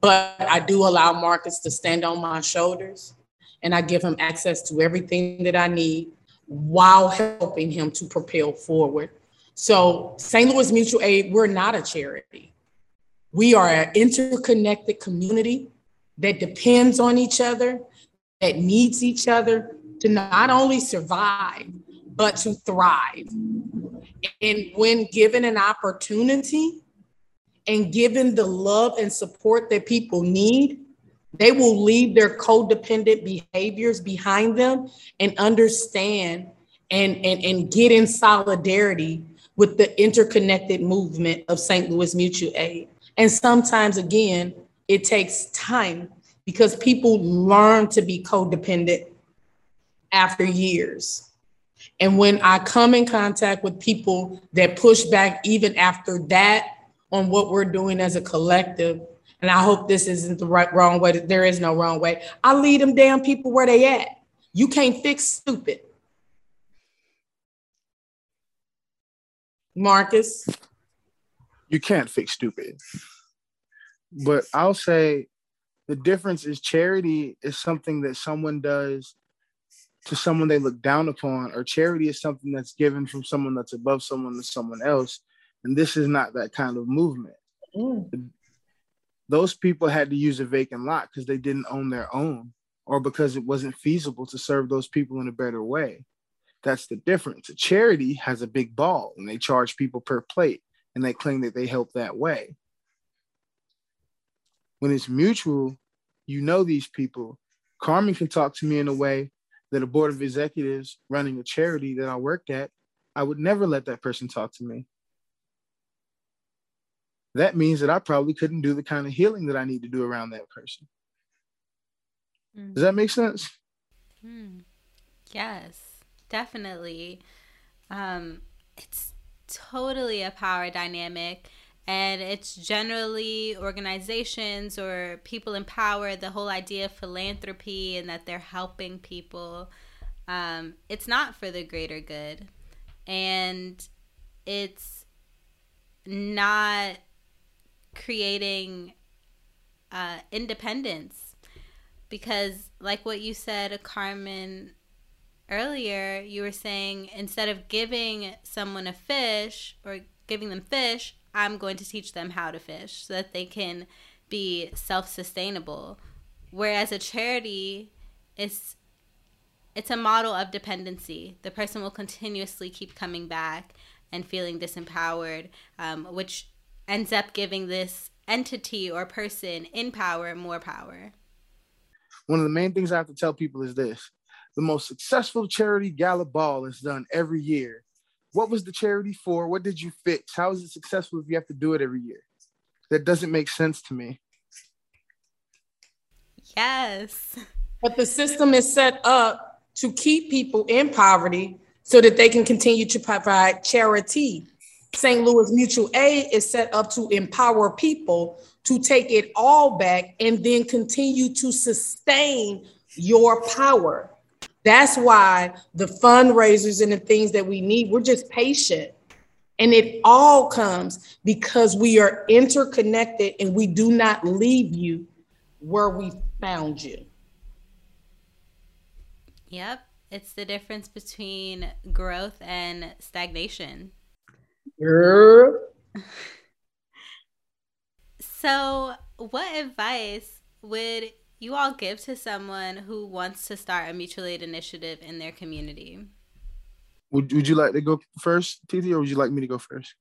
But I do allow Marcus to stand on my shoulders and I give him access to everything that I need while helping him to propel forward. So, St. Louis Mutual Aid, we're not a charity. We are an interconnected community that depends on each other, that needs each other to not only survive, but to thrive. And when given an opportunity and given the love and support that people need, they will leave their codependent behaviors behind them and understand and, and, and get in solidarity with the interconnected movement of St. Louis Mutual Aid. And sometimes, again, it takes time because people learn to be codependent after years. And when I come in contact with people that push back even after that on what we're doing as a collective, and I hope this isn't the right wrong way. There is no wrong way. I lead them damn people where they at. You can't fix stupid. Marcus. You can't fix stupid. But I'll say the difference is charity is something that someone does to someone they look down upon, or charity is something that's given from someone that's above someone to someone else. And this is not that kind of movement. Mm. Those people had to use a vacant lot because they didn't own their own, or because it wasn't feasible to serve those people in a better way. That's the difference. A charity has a big ball and they charge people per plate and they claim that they help that way. When it's mutual, you know these people. Carmen can talk to me in a way that a board of executives running a charity that I worked at, I would never let that person talk to me. That means that I probably couldn't do the kind of healing that I need to do around that person. Mm. Does that make sense? Mm. Yes, definitely. Um, it's totally a power dynamic and it's generally organizations or people in power the whole idea of philanthropy and that they're helping people um, it's not for the greater good. And it's not creating uh, independence. Because like what you said carmen earlier you were saying instead of giving someone a fish or giving them fish I'm going to teach them how to fish so that they can be self-sustainable. Whereas a charity is it's a model of dependency. The person will continuously keep coming back and feeling disempowered, um, which ends up giving this entity or person in power more power. One of the main things I have to tell people is this the most successful charity gala ball is done every year what was the charity for? What did you fix? How is it successful if you have to do it every year? That doesn't make sense to me. Yes. But the system is set up to keep people in poverty so that they can continue to provide charity. St. Louis Mutual Aid is set up to empower people to take it all back and then continue to sustain your power. That's why the fundraisers and the things that we need, we're just patient. And it all comes because we are interconnected and we do not leave you where we found you. Yep. It's the difference between growth and stagnation. Girl. so, what advice would you all give to someone who wants to start a mutual aid initiative in their community? Would, would you like to go first, Titi, or would you like me to go first?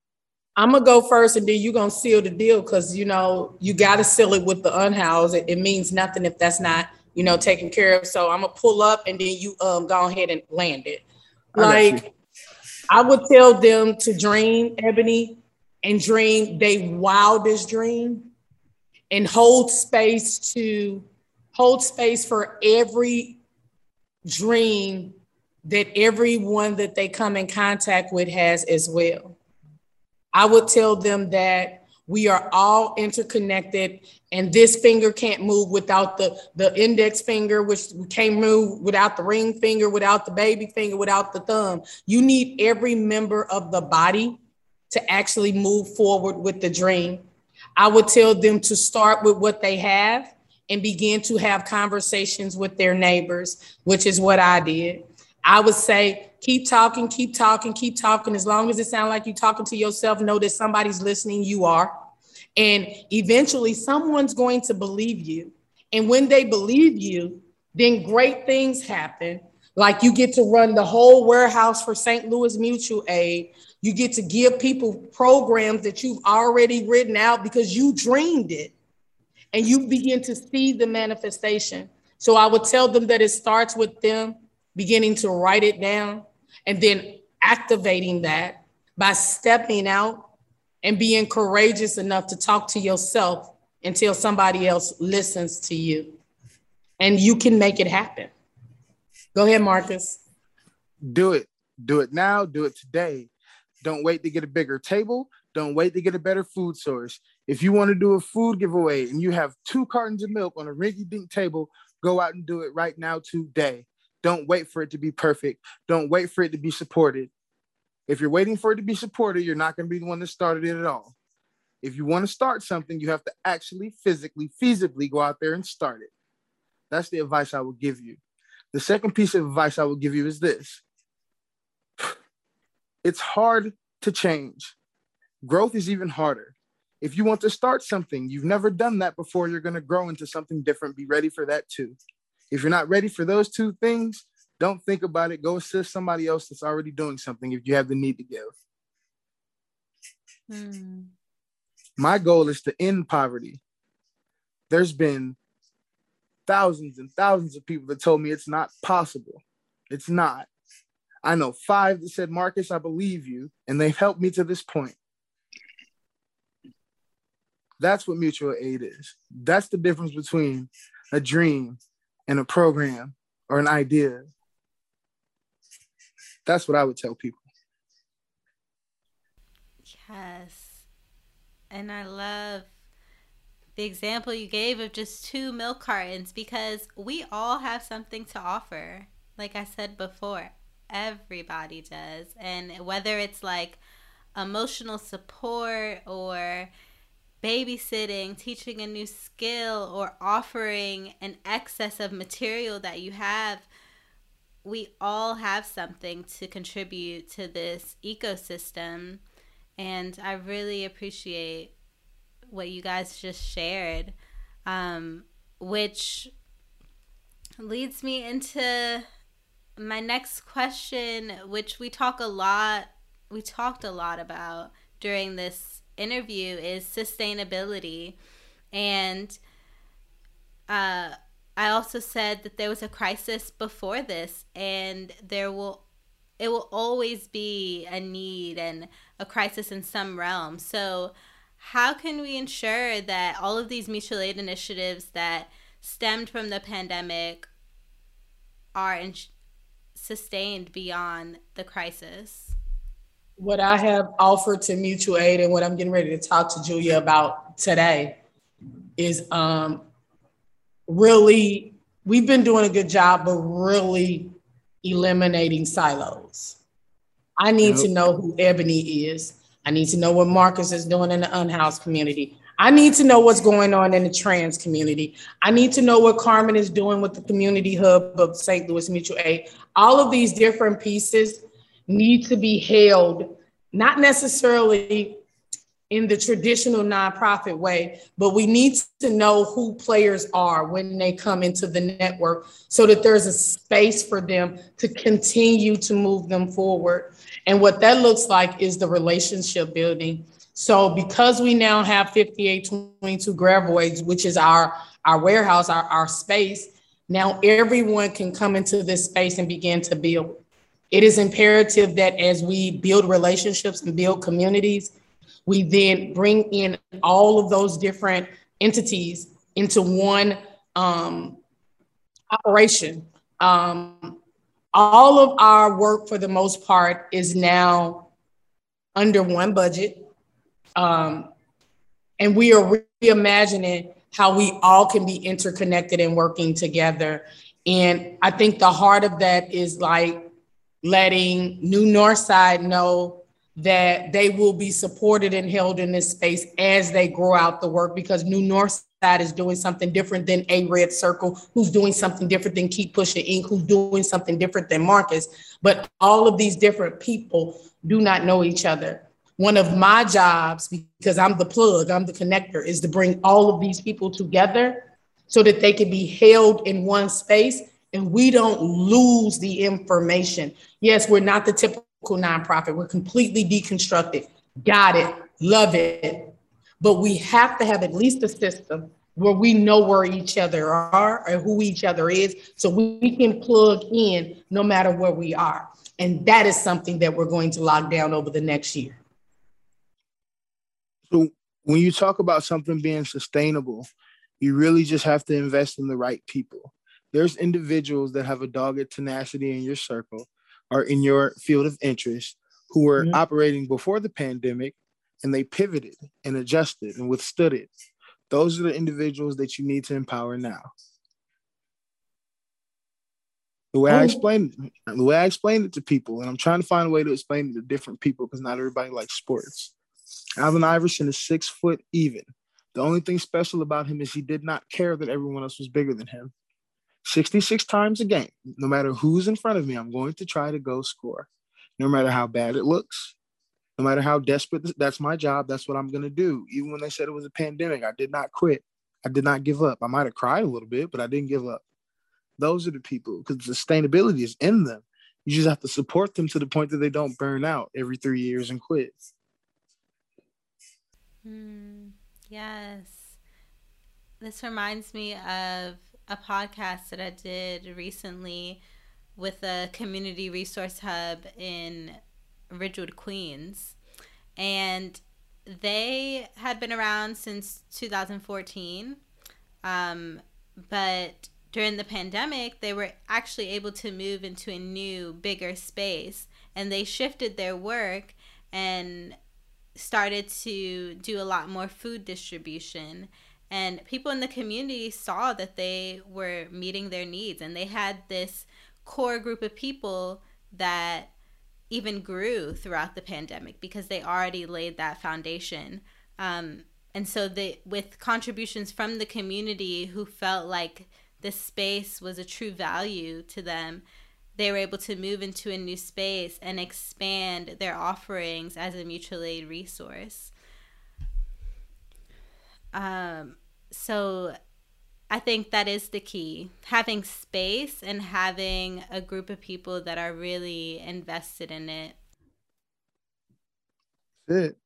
I'm gonna go first, and then you're gonna seal the deal because you know you gotta seal it with the unhoused. It, it, means nothing if that's not you know taken care of. So I'm gonna pull up, and then you um go ahead and land it. Like I, I would tell them to dream, Ebony, and dream their wildest dream, and hold space to hold space for every dream that everyone that they come in contact with has as well. I would tell them that We are all interconnected, and this finger can't move without the, the index finger, which can't move without the ring finger, without the baby finger, without the thumb. You need every member of the body to actually move forward with the dream. I would tell them to start with what they have and begin to have conversations with their neighbors, which is what I did. I would say, keep talking, keep talking, keep talking. As long as it sounds like you're talking to yourself, know that somebody's listening, you are. And eventually, someone's going to believe you. And when they believe you, then great things happen. Like you get to run the whole warehouse for St. Louis Mutual Aid. You get to give people programs that you've already written out because you dreamed it and you begin to see the manifestation. So I would tell them that it starts with them beginning to write it down and then activating that by stepping out and being courageous enough to talk to yourself until somebody else listens to you. And you can make it happen. Go ahead, Marcus. Do it. Do it now. Do it today. Don't wait to get a bigger table. Don't wait to get a better food source. If you want to do a food giveaway and you have two cartons of milk on a rinky dink table, go out and do it right now today. Don't wait for it to be perfect. Don't wait for it to be supported. If you're waiting for it to be supported, you're not going to be the one that started it at all. If you want to start something, you have to actually, physically, feasibly go out there and start it. That's the advice I will give you. The second piece of advice I will give you is this it's hard to change. Growth is even harder. If you want to start something, you've never done that before, you're going to grow into something different. Be ready for that too. If you're not ready for those two things, don't think about it. Go assist somebody else that's already doing something if you have the need to give. Hmm. My goal is to end poverty. There's been thousands and thousands of people that told me it's not possible. It's not. I know five that said, Marcus, I believe you, and they've helped me to this point. That's what mutual aid is. That's the difference between a dream and a program or an idea. That's what I would tell people. Yes. And I love the example you gave of just two milk cartons because we all have something to offer. Like I said before, everybody does. And whether it's like emotional support or babysitting, teaching a new skill, or offering an excess of material that you have, we all have something to contribute to this ecosystem. And I really appreciate what you guys just shared, um, which leads me into my next question, which we talk a lot, we talked a lot about during this interview is sustainability. And uh, I also said that there was a crisis before this, and there will it will always be a need and a crisis in some realm. So, how can we ensure that all of these mutual aid initiatives that stemmed from the pandemic are in- sustained beyond the crisis? What I have offered to mutual aid and what I'm getting ready to talk to Julia about today is um, really, we've been doing a good job of really eliminating silos. I need to know who Ebony is. I need to know what Marcus is doing in the unhoused community. I need to know what's going on in the trans community. I need to know what Carmen is doing with the community hub of St. Louis Mutual Aid. All of these different pieces need to be held, not necessarily in the traditional nonprofit way, but we need to know who players are when they come into the network so that there's a space for them to continue to move them forward. And what that looks like is the relationship building. So because we now have 5822 Gravois, which is our, our warehouse, our, our space, now everyone can come into this space and begin to build. It is imperative that as we build relationships and build communities, we then bring in all of those different entities into one um, operation. Um, all of our work, for the most part, is now under one budget. Um, And we are reimagining how we all can be interconnected and working together. And I think the heart of that is like letting New Northside know that they will be supported and held in this space as they grow out the work because New Northside is doing something different than A Red Circle, who's doing something different than Keep Pushing Inc., who's doing something different than Marcus. But all of these different people do not know each other. One of my jobs, because I'm the plug, I'm the connector, is to bring all of these people together so that they can be held in one space and we don't lose the information. Yes, we're not the typical nonprofit, we're completely deconstructed. Got it, love it. But we have to have at least a system where we know where each other are or who each other is so we can plug in no matter where we are. And that is something that we're going to lock down over the next year. So when you talk about something being sustainable, you really just have to invest in the right people there's individuals that have a dogged tenacity in your circle or in your field of interest who were mm-hmm. operating before the pandemic and they pivoted and adjusted and withstood it. Those are the individuals that you need to empower now. The way I oh. explained it, the way I explained it to people, and I'm trying to find a way to explain it to different people because not everybody likes sports. Allen Iverson is six foot even. The only thing special about him is he did not care that everyone else was bigger than him. 66 times a game, no matter who's in front of me, I'm going to try to go score. No matter how bad it looks, no matter how desperate, that's my job. That's what I'm going to do. Even when they said it was a pandemic, I did not quit. I did not give up. I might have cried a little bit, but I didn't give up. Those are the people because sustainability is in them. You just have to support them to the point that they don't burn out every three years and quit. Mm, yes. This reminds me of a podcast that I did recently with a community resource hub in Ridgewood, Queens. And they had been around since 2014. Um, but during the pandemic, they were actually able to move into a new, bigger space. And they shifted their work and started to do a lot more food distribution and people in the community saw that they were meeting their needs and they had this core group of people that even grew throughout the pandemic because they already laid that foundation. Um, and so they with contributions from the community who felt like this space was a true value to them they were able to move into a new space and expand their offerings as a mutual aid resource um, so I think that is the key. Having space and having a group of people that are really invested in it. That's it.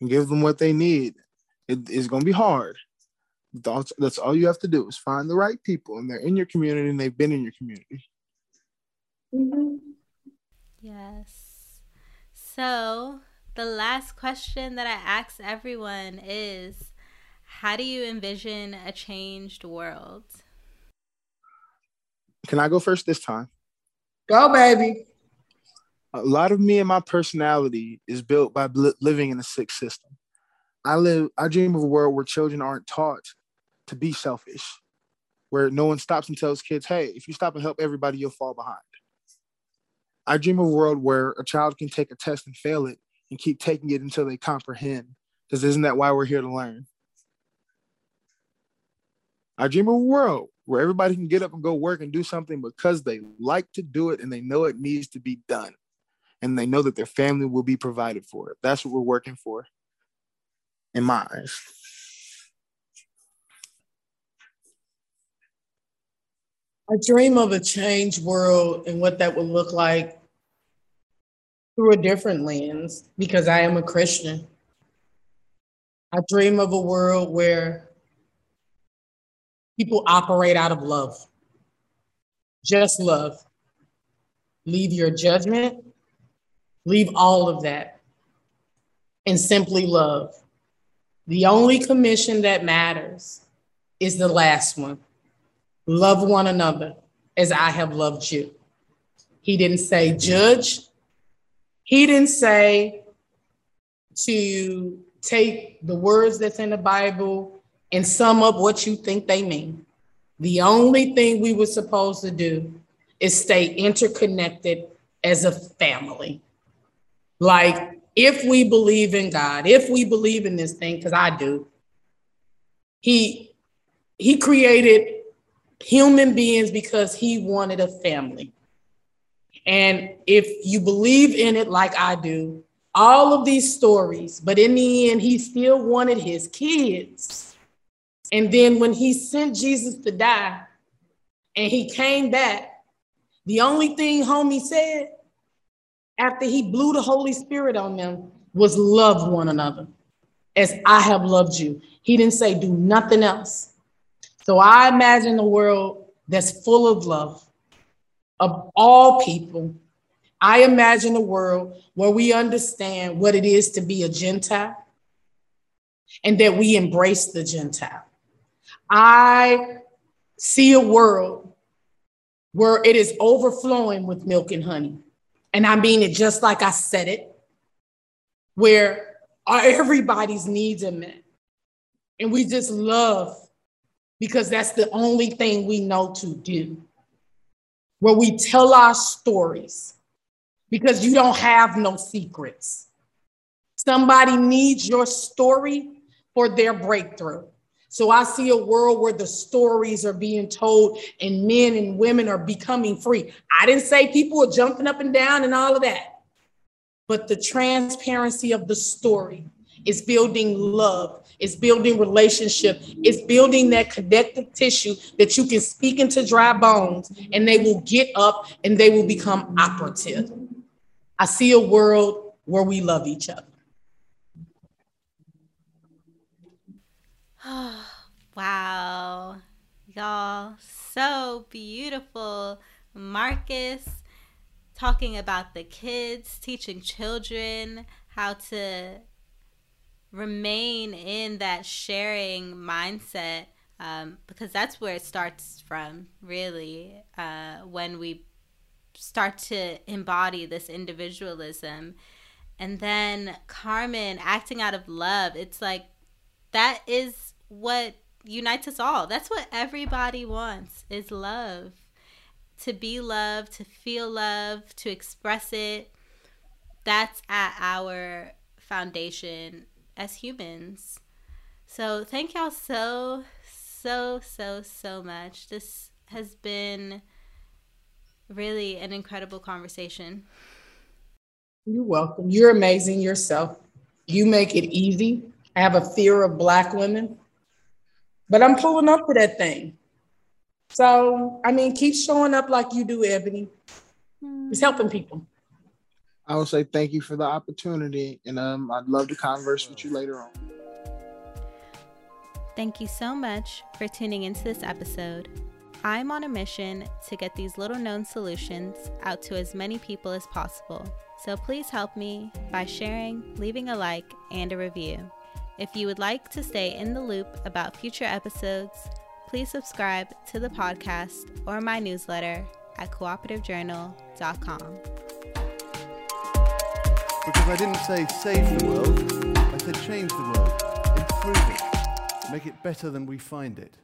And give them what they need. It is going to be hard. That's, that's all you have to do is find the right people, and they're in your community and they've been in your community. Mm-hmm. Yes. So, the last question that I ask everyone is how do you envision a changed world? Can I go first this time? Go, baby. A lot of me and my personality is built by living in a sick system. I live, I dream of a world where children aren't taught to be selfish, where no one stops and tells kids, hey, if you stop and help everybody, you'll fall behind. I dream of a world where a child can take a test and fail it and keep taking it until they comprehend. Because isn't that why we're here to learn? I dream of a world where everybody can get up and go work and do something because they like to do it and they know it needs to be done. And they know that their family will be provided for it. That's what we're working for in my eyes. I dream of a changed world and what that would look like through a different lens because I am a Christian. I dream of a world where People operate out of love. Just love. Leave your judgment, leave all of that, and simply love. The only commission that matters is the last one love one another as I have loved you. He didn't say judge, he didn't say to take the words that's in the Bible and sum up what you think they mean. The only thing we were supposed to do is stay interconnected as a family. Like, if we believe in God, if we believe in this thing, because I do, He He created human beings because He wanted a family. And if you believe in it like I do, all of these stories, but in the end, he still wanted his kids. And then when he sent Jesus to die and he came back, the only thing homie said after he blew the Holy Spirit on them was love one another as I have loved you. He didn't say do nothing else. So I imagine a world that's full of love of all people I imagine a world where we understand what it is to be a Gentile and that we embrace the Gentile. I see a world where it is overflowing with milk and honey. And I mean it just like I said it, where everybody's needs are met. And we just love because that's the only thing we know to do. Where we tell our stories because you don't have no secrets. Somebody needs your story for their breakthrough. So I see a world where the stories are being told and men and women are becoming free. I didn't say people are jumping up and down and all of that, but the transparency of the story is building love, it's building relationship, it's building that connective tissue that you can speak into dry bones and they will get up and they will become operative. I see a world where we love each other. wow. Y'all, so beautiful. Marcus talking about the kids, teaching children how to remain in that sharing mindset um, because that's where it starts from, really, uh, when we start to embody this individualism. And then Carmen acting out of love. It's like that is what unites us all. That's what everybody wants is love. To be loved, to feel love, to express it. That's at our foundation as humans. So thank y'all so so so so much. This has been really an incredible conversation. You're welcome. You're amazing yourself. You make it easy. I have a fear of Black women, but I'm pulling up to that thing. So, I mean, keep showing up like you do, Ebony. It's helping people. I will say thank you for the opportunity, and um, I'd love to converse with you later on. Thank you so much for tuning into this episode. I'm on a mission to get these little known solutions out to as many people as possible. So please help me by sharing, leaving a like, and a review. If you would like to stay in the loop about future episodes, please subscribe to the podcast or my newsletter at cooperativejournal.com. Because I didn't say save the world, I said change the world, improve it, make it better than we find it.